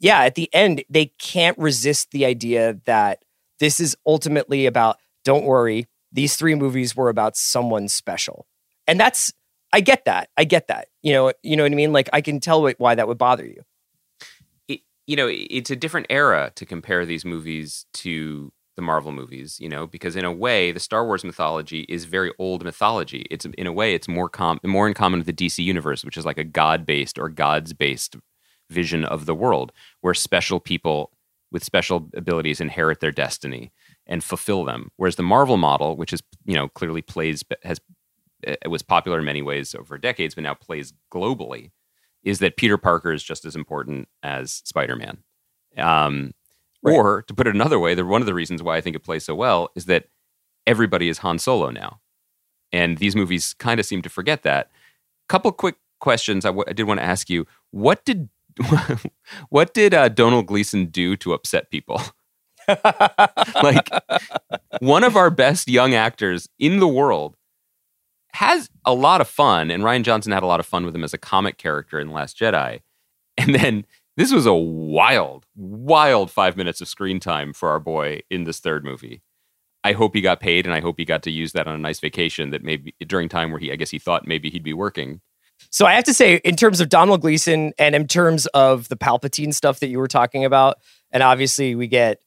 yeah, at the end, they can't resist the idea that this is ultimately about, don't worry, these three movies were about someone special. And that's, I get that. I get that. You know, you know what I mean? Like, I can tell why that would bother you. it, you know, it's a different era to compare these movies to the Marvel movies, you know, because in a way, the Star Wars mythology is very old mythology. It's in a way, it's more com- more in common with the DC universe, which is like a god based or gods based vision of the world, where special people with special abilities inherit their destiny and fulfill them. Whereas the Marvel model, which is you know clearly plays has it was popular in many ways over decades, but now plays globally, is that Peter Parker is just as important as Spider Man. Um, Right. Or to put it another way, the one of the reasons why I think it plays so well is that everybody is Han Solo now, and these movies kind of seem to forget that. Couple quick questions I, w- I did want to ask you: What did what did uh, Domhnall Gleeson do to upset people? like one of our best young actors in the world has a lot of fun, and Rian Johnson had a lot of fun with him as a comic character in Last Jedi. And then this was a wild, wild five minutes of screen time for our boy in this third movie. I hope he got paid, and I hope he got to use that on a nice vacation that maybe during time where he, I guess he thought maybe he'd be working. So I have to say, in terms of Domhnall Gleeson and in terms of the Palpatine stuff that you were talking about, and obviously we get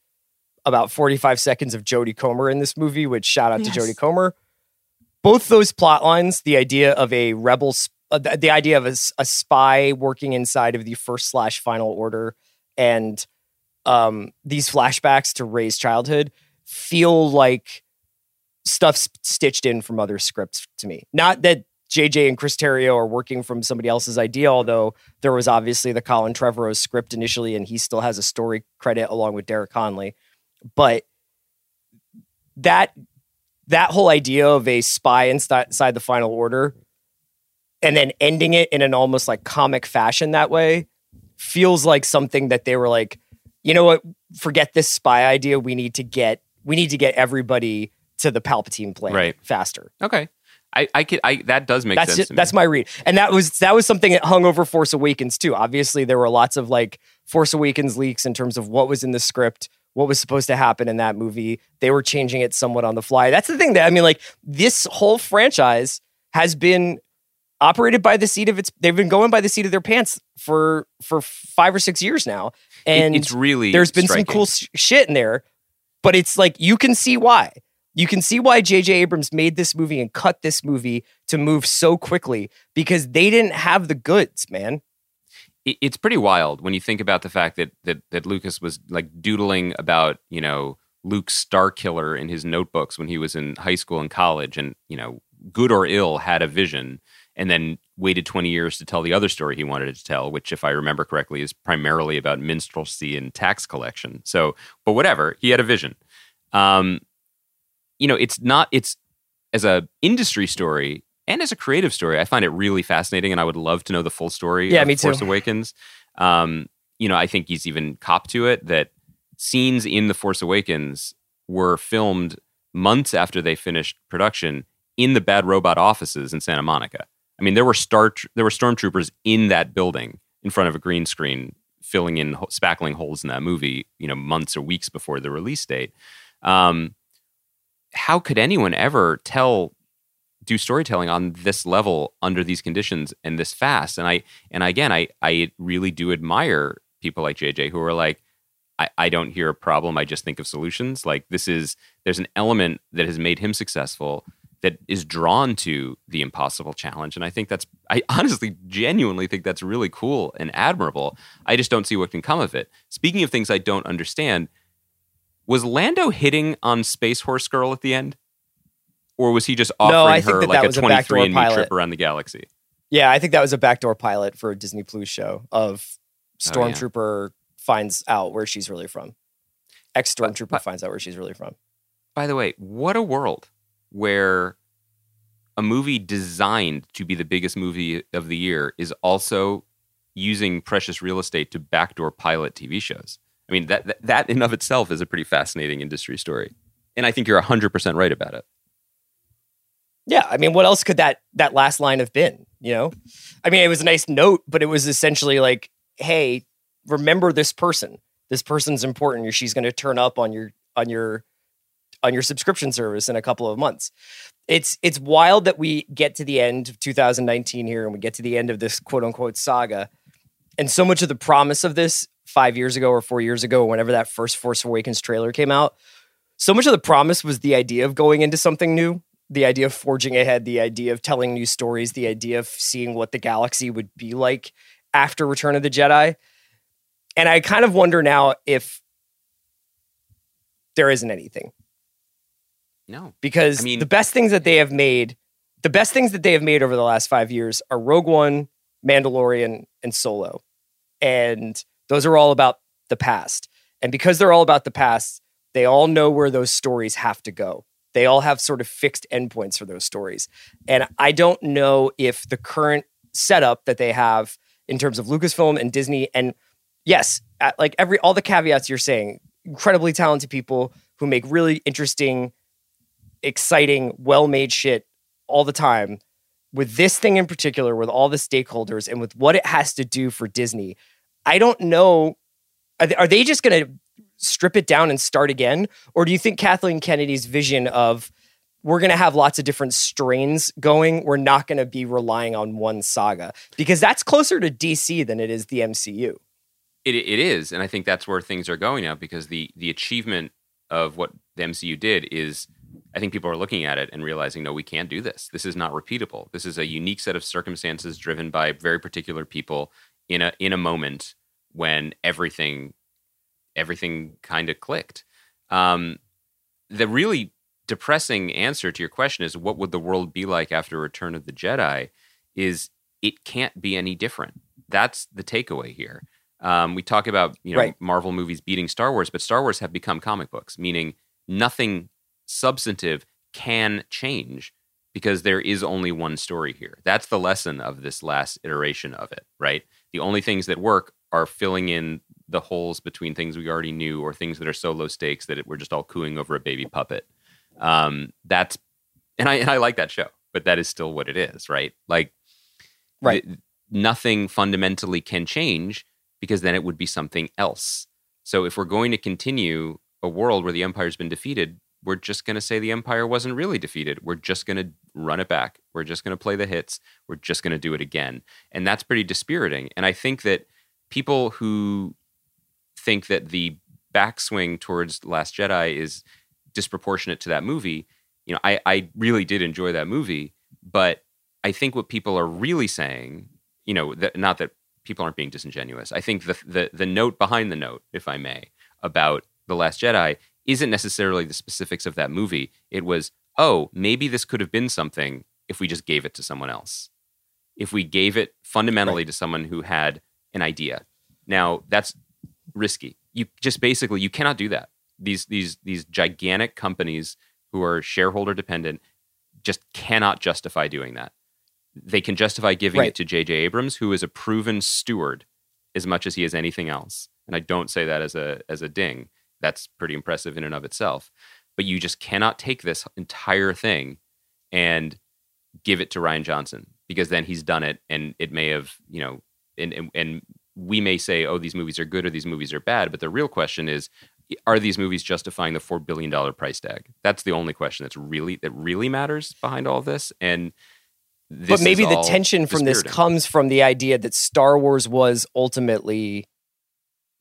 about 45 seconds of Jodie Comer in this movie, which shout out Yes. to Jodie Comer. Both those plot lines, the idea of a rebel, uh, the, the idea of a spy working inside of the first slash final order, and um, these flashbacks to Rey's childhood feel like stuff stitched in from other scripts to me. Not that JJ and Chris Terrio are working from somebody else's idea, although there was obviously the Colin Trevorrow script initially, and he still has a story credit along with Derek Connolly. But that that whole idea of a spy inside the final order and then ending it in an almost like comic fashion that way feels like something that they were like, you know what, forget this spy idea. We need to get we need to get everybody to the Palpatine planet Right. faster. Okay, I, I could, I that does make that's sense. it, to me. that's my read, and that was that was something that hung over Force Awakens too. Obviously, there were lots of like Force Awakens leaks in terms of what was in the script, what was supposed to happen in that movie. They were changing it somewhat on the fly. That's the thing that I mean, like this whole franchise has been operated by the seat of its. They've been going by the seat of their pants for for five or six years now, and it's really there's been striking. some cool sh- shit in there, but it's like you can see why. You can see why J.J. Abrams made this movie and cut this movie to move so quickly because they didn't have the goods, man. It- it's pretty wild when you think about the fact that that that Lucas was like doodling about you know Luke's Star Killer in his notebooks when he was in high school and college, and you know good or ill had a vision, and then waited twenty years to tell the other story he wanted to tell, which, if I remember correctly, is primarily about minstrelsy and tax collection. So, but whatever, he had a vision. Um, you know, it's not it's as a industry story and as a creative story, I find it really fascinating, and I would love to know the full story. Yeah, of me too. Force Awakens. Um, you know, I think he's even copped to it that scenes in the Force Awakens were filmed months after they finished production in the Bad Robot offices in Santa Monica. I mean, there were star there were stormtroopers in that building in front of a green screen, filling in ho- spackling holes in that movie. You know, months or weeks before the release date. Um, how could anyone ever tell do storytelling on this level under these conditions and this fast. And i and again i i really do admire people like jj who are like I, I don't hear a problem. I just think of solutions. Like this is there's an element that has made him successful that is drawn to the impossible challenge. And i think that's i honestly genuinely think that's really cool and admirable. I just don't see what can come of it. Speaking of things i don't understand was lando hitting on space horse girl at the end or was he just offering No, her that like that a was a 23 and me trip around the galaxy Yeah, I think that was a backdoor pilot for a Disney Plus show of Oh, yeah. Stormtrooper finds out where she's really from. Ex Stormtrooper finds out where she's really from. by the way what a world where a movie designed to be the biggest movie of the year is also using precious real estate to backdoor pilot TV shows. I mean, that, that, that in of itself is a pretty fascinating industry story. And I think you're 100% right about it. Yeah, I mean, what else could that that last line have been? You know, I mean, it was a nice note, but it was essentially like, "Hey, remember this person. This person's important. She's going to turn up on your on your on your subscription service in a couple of months." It's it's wild that we get to the end of 2019 here, and we get to the end of this quote unquote saga, and so much of the promise of this five years ago or four years ago, whenever that first Force Awakens trailer came out, so much of the promise was the idea of going into something new the idea of forging ahead, the idea of telling new stories, the idea of seeing what the galaxy would be like after Return of the Jedi. And I kind of wonder now if there isn't anything. No. Because I mean- the best things that they have made, the best things that they have made over the last five years are Rogue One, Mandalorian, and Solo. And those are all about the past. And because they're all about the past, they all know where those stories have to go. They all have sort of fixed endpoints for those stories. And I don't know if the current setup that they have in terms of Lucasfilm and Disney, and yes, like every all the caveats you're saying, incredibly talented people who make really interesting, exciting, well-made shit all the time. With this thing in particular, with all the stakeholders and with what it has to do for Disney, I don't know. Are they, are they just going to strip it down and start again? Or do you think Kathleen Kennedy's vision of we're going to have lots of different strains going, we're not going to be relying on one saga? Because that's closer to DC than it is the MCU. It, it is, and I think that's where things are going now because the the achievement of what the MCU did is, I think people are looking at it and realizing, no, we can't do this. This is not repeatable. This is a unique set of circumstances driven by very particular people in a in a moment when everything everything kind of clicked. Um, the really depressing answer to your question is, what would the world be like after Return of the Jedi? Is it can't be any different. That's the takeaway here. Um, we talk about you know Right. Marvel movies beating Star Wars, but Star Wars have become comic books, meaning nothing substantive can change because there is only one story here. That's the lesson of this last iteration of it, right? The only things that work are filling in the holes between things we already knew or things that are so low stakes that it, we're just all cooing over a baby puppet. Um, that's and I and I like that show, but that is still what it is, right? Like, Right. th- nothing fundamentally can change because then it would be something else. So if we're going to continue a world where the empire's been defeated, we're just going to say the empire wasn't really defeated. We're just going to run it back. We're just going to play the hits. We're just going to do it again. And that's pretty dispiriting. And I think that people who think that the backswing towards Last Jedi is disproportionate to that movie, you know, I, I really did enjoy that movie, but I think what people are really saying, you know, that not that people aren't being disingenuous. I think the the the note behind the note, if I may, about the Last Jedi isn't necessarily the specifics of that movie. It was, oh, maybe this could have been something if we just gave it to someone else. If we gave it fundamentally to someone who had an idea. Now, that's risky. You just basically you cannot do that. These these these gigantic companies who are shareholder dependent just cannot justify doing that. They can justify giving Right. it to J.J. Abrams, who is a proven steward as much as he is anything else. And I don't say that as a as a ding. That's pretty impressive in and of itself. But you just cannot take this entire thing and give it to Rian Johnson because then he's done it and it may have, you know, and, and, and we may say, oh, these movies are good or these movies are bad. But the real question is, are these movies justifying the four billion dollar price tag? That's the only question that's really that really matters behind all this. And this but maybe the tension from this comes from the idea that Star Wars was ultimately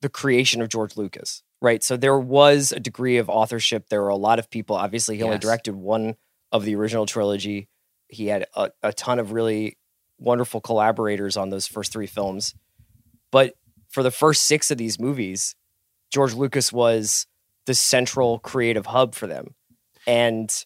the creation of George Lucas, right? So there was a degree of authorship. There were a lot of people. Obviously, he only Yes. directed one of the original trilogy. He had a, a ton of really wonderful collaborators on those first three films. But for the first six of these movies, George Lucas was the central creative hub for them. And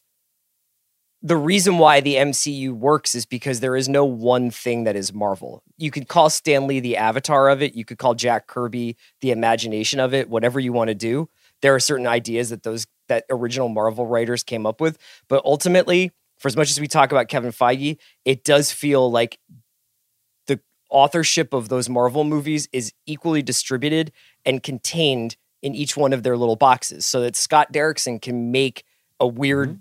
the reason why the MCU works is because there is no one thing that is Marvel. You could call Stan Lee the avatar of it, you could call Jack Kirby the imagination of it, whatever you want to do. there are certain ideas that those that original Marvel writers came up with, but ultimately, for as much as we talk about Kevin Feige, it does feel like authorship of those Marvel movies is equally distributed and contained in each one of their little boxes so that Scott Derrickson can make a weird Mm-hmm.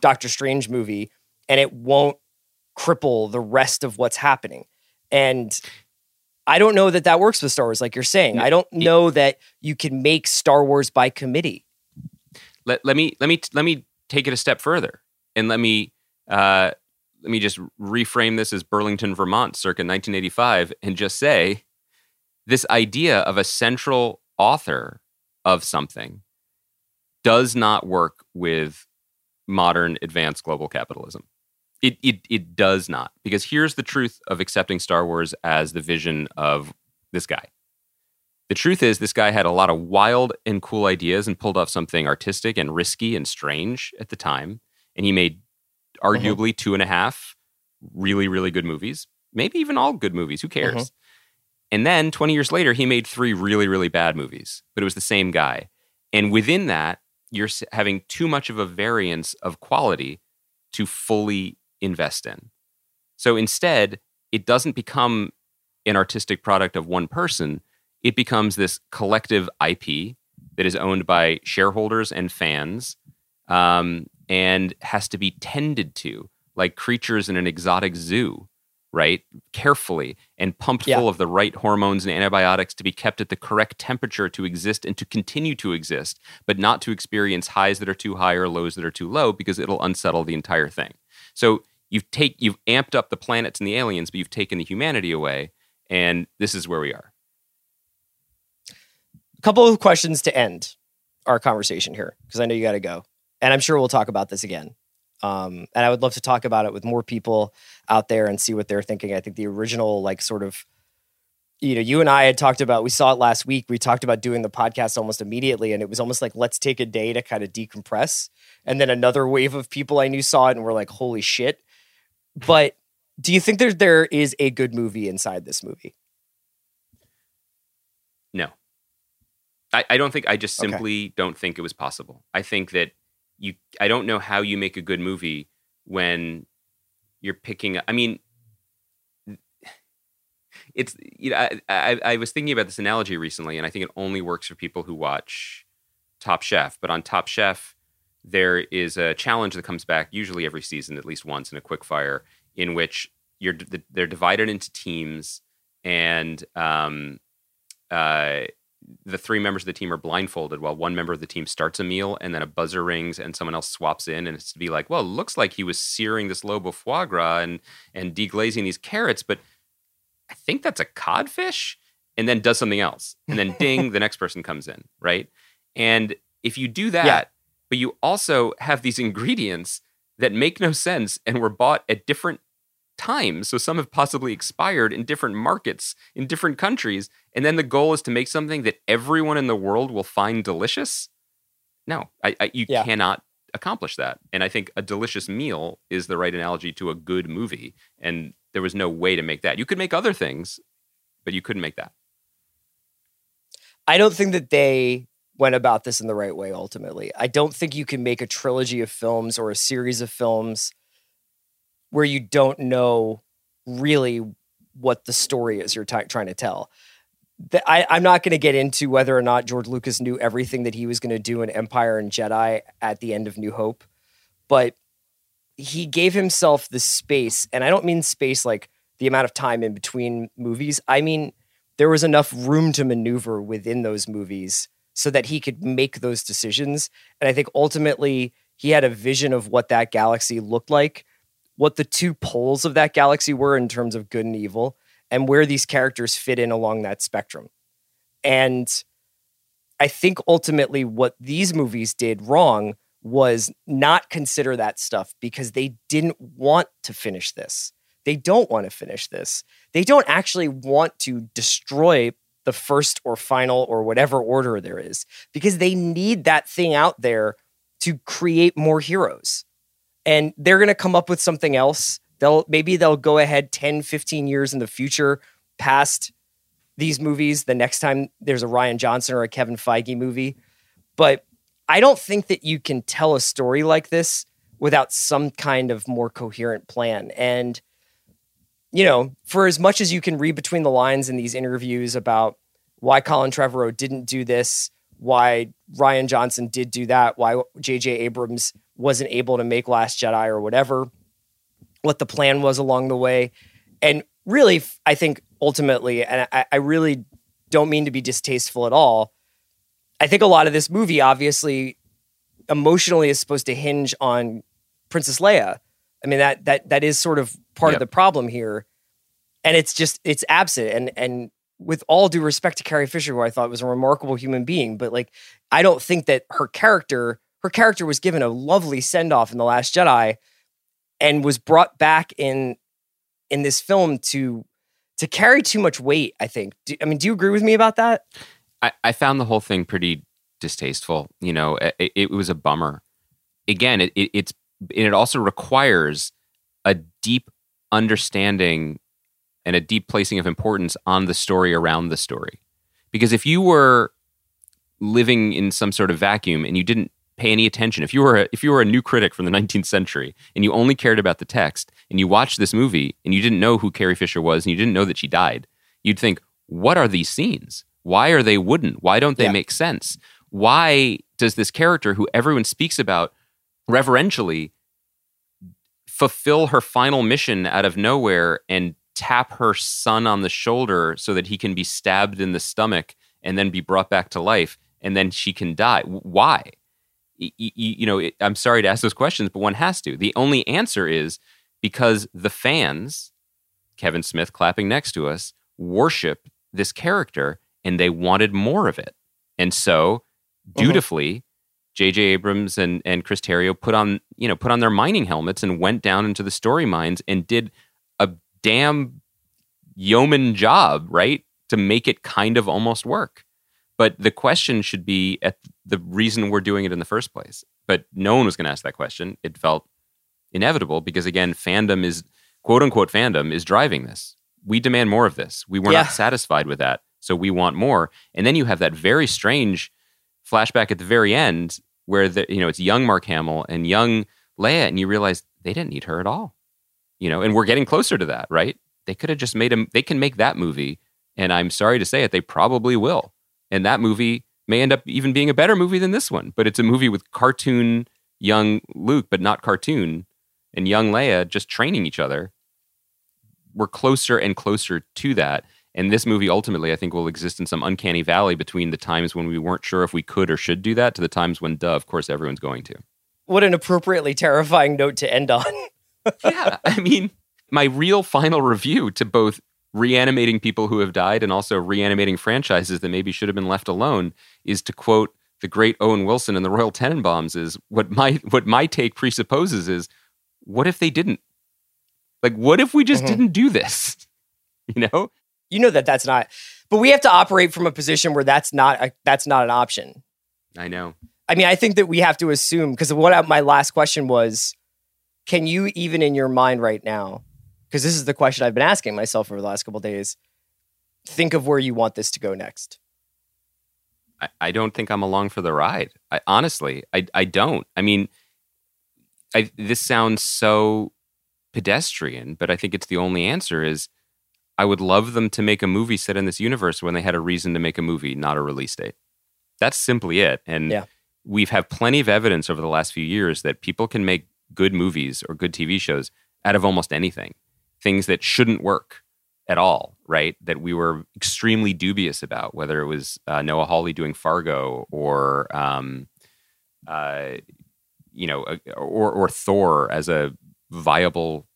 Doctor Strange movie and it won't cripple the rest of what's happening. And I don't know that that works with Star Wars, like you're saying. I don't know that you can make Star Wars by committee. let, let me let me let me take it a step further and let me uh, let me just reframe this as Burlington, Vermont, circa 1985, and just say this idea of a central author of something does not work with modern advanced global capitalism. It, it it does not because here's the truth of accepting Star Wars as the vision of this guy. The truth is, this guy had a lot of wild and cool ideas and pulled off something artistic and risky and strange at the time. And he made arguably two and a half really, really good movies, maybe even all good movies. Who cares? And then 20 years later, he made three really, really bad movies, but it was the same guy. And within that, you're having too much of a variance of quality to fully invest in. So instead, it doesn't become an artistic product of one person, it becomes this collective IP that is owned by shareholders and fans um, and has to be tended to like creatures in an exotic zoo, right? Carefully and pumped Yeah. full of the right hormones and antibiotics to be kept at the correct temperature to exist and to continue to exist, but not to experience highs that are too high or lows that are too low because it'll unsettle the entire thing. So you've take you've amped up the planets and the aliens, but you've taken the humanity away, and this is where we are. A couple of questions to end our conversation here because I know you got to go, and I'm sure we'll talk about this again. Um, and I would love to talk about it with more people out there and see what they're thinking. I think the original, like, sort of, you know, you and I had talked about. We saw it last week. We talked about doing the podcast almost immediately, and it was almost like let's take a day to kind of decompress. And then another wave of people I knew saw it and were like, "Holy shit!" But do you think there there is a good movie inside this movie? No. I, I don't think I just Okay. simply don't think it was possible. I think that you I don't know how you make a good movie when you're picking I mean it's you know I, I, I was thinking about this analogy recently and I think it only works for people who watch Top Chef. But on Top Chef, there is a challenge that comes back usually every season, at least once in a quick fire, in which you're they're divided into teams and um, uh, the three members of the team are blindfolded while one member of the team starts a meal and then a buzzer rings and someone else swaps in and it's to be like, well, it looks like he was searing this lobe of foie gras and and deglazing these carrots, but I think that's a codfish, and then does something else, and then ding, the next person comes in, right? And if you do that, Yeah. but you also have these ingredients that make no sense and were bought at different times, so some have possibly expired in different markets in different countries, and then the goal is to make something that everyone in the world will find delicious. No, I, I, you Yeah. cannot accomplish that. And I think a delicious meal is the right analogy to a good movie. And there was no way to make that. You could make other things, but you couldn't make that. I don't think that they went about this in the right way ultimately. I don't think you can make a trilogy of films or a series of films where you don't know really what the story is you're ty- trying to tell. I, I'm not going to get into whether or not George Lucas knew everything that he was going to do in Empire and Jedi at the end of New Hope, but he gave himself the space, and I don't mean space like the amount of time in between movies. I mean there was enough room to maneuver within those movies so that he could make those decisions. And I think ultimately he had a vision of what that galaxy looked like, what the two poles of that galaxy were in terms of good and evil, and where these characters fit in along that spectrum. And I think ultimately what these movies did wrong was not consider that stuff because they didn't want to finish this. They don't want to finish this. They don't actually want to destroy the first or final or whatever order there is because they need that thing out there to create more heroes. And they're going to come up with something else. They'll maybe they'll go ahead 10, 15 years in the future past these movies the next time there's a Rian Johnson or a Kevin Feige movie. But I don't think that you can tell a story like this without some kind of more coherent plan. And, you know, for as much as you can read between the lines in these interviews about why Colin Trevorrow didn't do this, why Rian Johnson did do that, why J.J. Abrams wasn't able to make Last Jedi or whatever, what the plan was along the way. And really, I think ultimately, and I, I really don't mean to be distasteful at all, I think a lot of this movie obviously emotionally is supposed to hinge on Princess Leia. I mean that that that is sort of part Yep. of the problem here. And it's just it's absent and and with all due respect to Carrie Fisher who I thought was a remarkable human being, but like I don't think that her character her character was given a lovely send-off in The Last Jedi and was brought back in in this film to to carry too much weight, I think. Do, I mean, do you agree with me about that? I, I found the whole thing pretty distasteful. You know, it, it was a bummer. Again, it, it, it's it also requires a deep understanding and a deep placing of importance on the story around the story. Because if you were living in some sort of vacuum and you didn't pay any attention, if you were a, if you were a new critic from the 19th century and you only cared about the text and you watched this movie and you didn't know who Carrie Fisher was and you didn't know that she died, you'd think, what are these scenes? Why are they wooden? Why don't they Yeah. make sense? Why does this character who everyone speaks about reverentially fulfill her final mission out of nowhere and tap her son on the shoulder so that he can be stabbed in the stomach and then be brought back to life and then she can die why Y- y- y- you know it, i'm sorry to ask those questions but one has to the only answer is because the fans kevin smith clapping next to us worship this character and they wanted more of it and so mm-hmm. dutifully J.J. Abrams and and Chris Terrio put on you know put on their mining helmets and went down into the story mines and did a damn yeoman job, right, to make it kind of almost work. But the question should be at the reason we're doing it in the first place. But no one was going to ask that question. It felt inevitable because again, fandom is quote unquote fandom is driving this. We demand more of this. We were Yeah. not satisfied with that, so we want more. And then you have that very strange flashback at the very end where the you know it's young Mark Hamill and young Leia, and you realize they didn't need her at all. You know, and we're getting closer to that, right? They could have just made them. They can make that movie, and I'm sorry to say it, they probably will. And that movie may end up even being a better movie than this one. But it's a movie with cartoon young Luke, but not cartoon, and young Leia just training each other. We're closer and closer to that. And this movie ultimately, I think, will exist in some uncanny valley between the times when we weren't sure if we could or should do that to the times when, duh, of course, everyone's going to. What an appropriately terrifying note to end on. yeah, I mean, my real final review to both reanimating people who have died and also reanimating franchises that maybe should have been left alone is to quote the great Owen Wilson and the Royal Tenenbaums is what my what my take presupposes is what if they didn't? Like what if we just Mhm. didn't do this? You know? you know that that's not but we have to operate from a position where that's not a, that's not an option I know. i mean i think that we have to assume because what I- my last question was can you even in your mind right now because this is the question i've been asking myself over the last couple of days think of where you want this to go next I, I don't think I'm along for the ride. I honestly, I I don't. I mean, I this sounds so pedestrian, but I think it's the only answer is I would love them to make a movie set in this universe when they had a reason to make a movie, not a release date. That's simply it. And Yeah. we've had plenty of evidence over the last few years that people can make good movies or good TV shows out of almost anything. Things that shouldn't work at all, right? That we were extremely dubious about, whether it was uh, Noah Hawley doing Fargo or, um, uh, you know, uh, or or Thor as a viable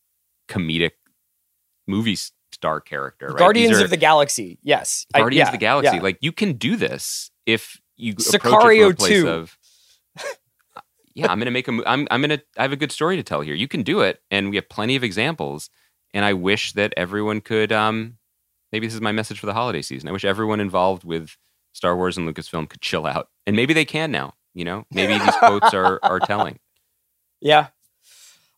comedic movie star character. Right? guardians are of the galaxy yes I- Guardians yeah, of the Galaxy. yeah. Like you can do this if you Sicario from a place 2. of. yeah, I'm gonna make a. I'm I'm gonna. I have a good story to tell here. You can do it, and we have plenty of examples. And I wish that everyone could. Um, maybe this is my message for the holiday season. I wish everyone involved with Star Wars and Lucasfilm could chill out, and maybe they can now. You know, maybe these quotes are are telling. Yeah.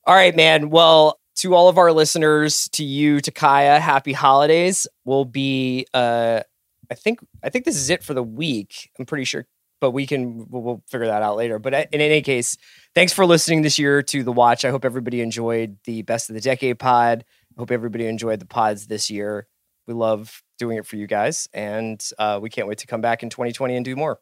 All right, man. Well, to all of our listeners, to you, to Kaya, happy holidays. We'll be uh I think I think this is it for the week. I'm pretty sure but we can we'll, we'll figure that out later. But in any case, thanks for listening this year to the watch. I hope everybody enjoyed the best of the decade pod. Hope everybody enjoyed the pods this year. We love doing it for you guys, and uh, we can't wait to come back in 2020 and do more.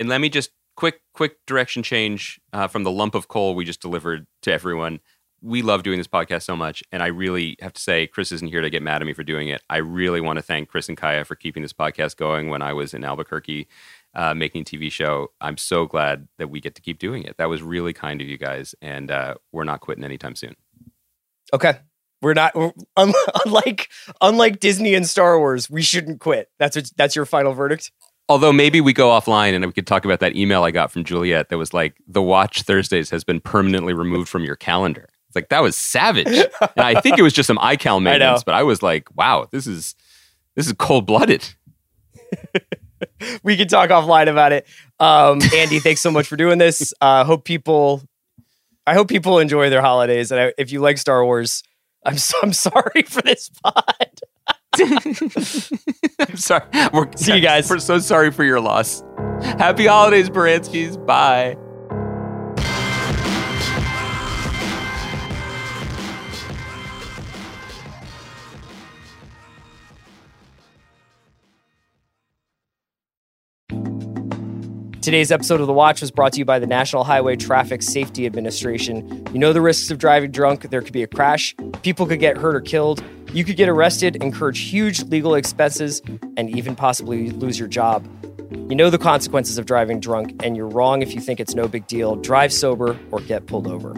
And let me just quick quick direction change uh, from the lump of coal we just delivered to everyone. We love doing this podcast so much, and I really have to say, Chris isn't here to get mad at me for doing it. I really want to thank Chris and Kaya for keeping this podcast going when I was in Albuquerque uh, making a TV show. I'm so glad that we get to keep doing it. That was really kind of you guys, and uh, we're not quitting anytime soon. Okay, we're not un- unlike unlike Disney and Star Wars. We shouldn't quit. That's what, that's your final verdict. Although maybe we go offline and we could talk about that email I got from Juliet that was like, "The Watch Thursdays has been permanently removed from your calendar." It's like that was savage, and I think it was just some iCal maintenance, but I was like, "Wow, this is this is cold blooded." we can talk offline about it. Um, Andy, thanks so much for doing this. Uh, hope people, I hope people enjoy their holidays. And I, if you like Star Wars, I'm so, I'm sorry for this pod. I'm sorry. We're, See you guys. We're so sorry for your loss. Happy holidays, Baranskis. Bye. Today's episode of The Watch was brought to you by the National Highway Traffic Safety Administration. You know the risks of driving drunk. There could be a crash, people could get hurt or killed, you could get arrested, incur huge legal expenses, and even possibly lose your job. You know the consequences of driving drunk, and you're wrong if you think it's no big deal. Drive sober or get pulled over.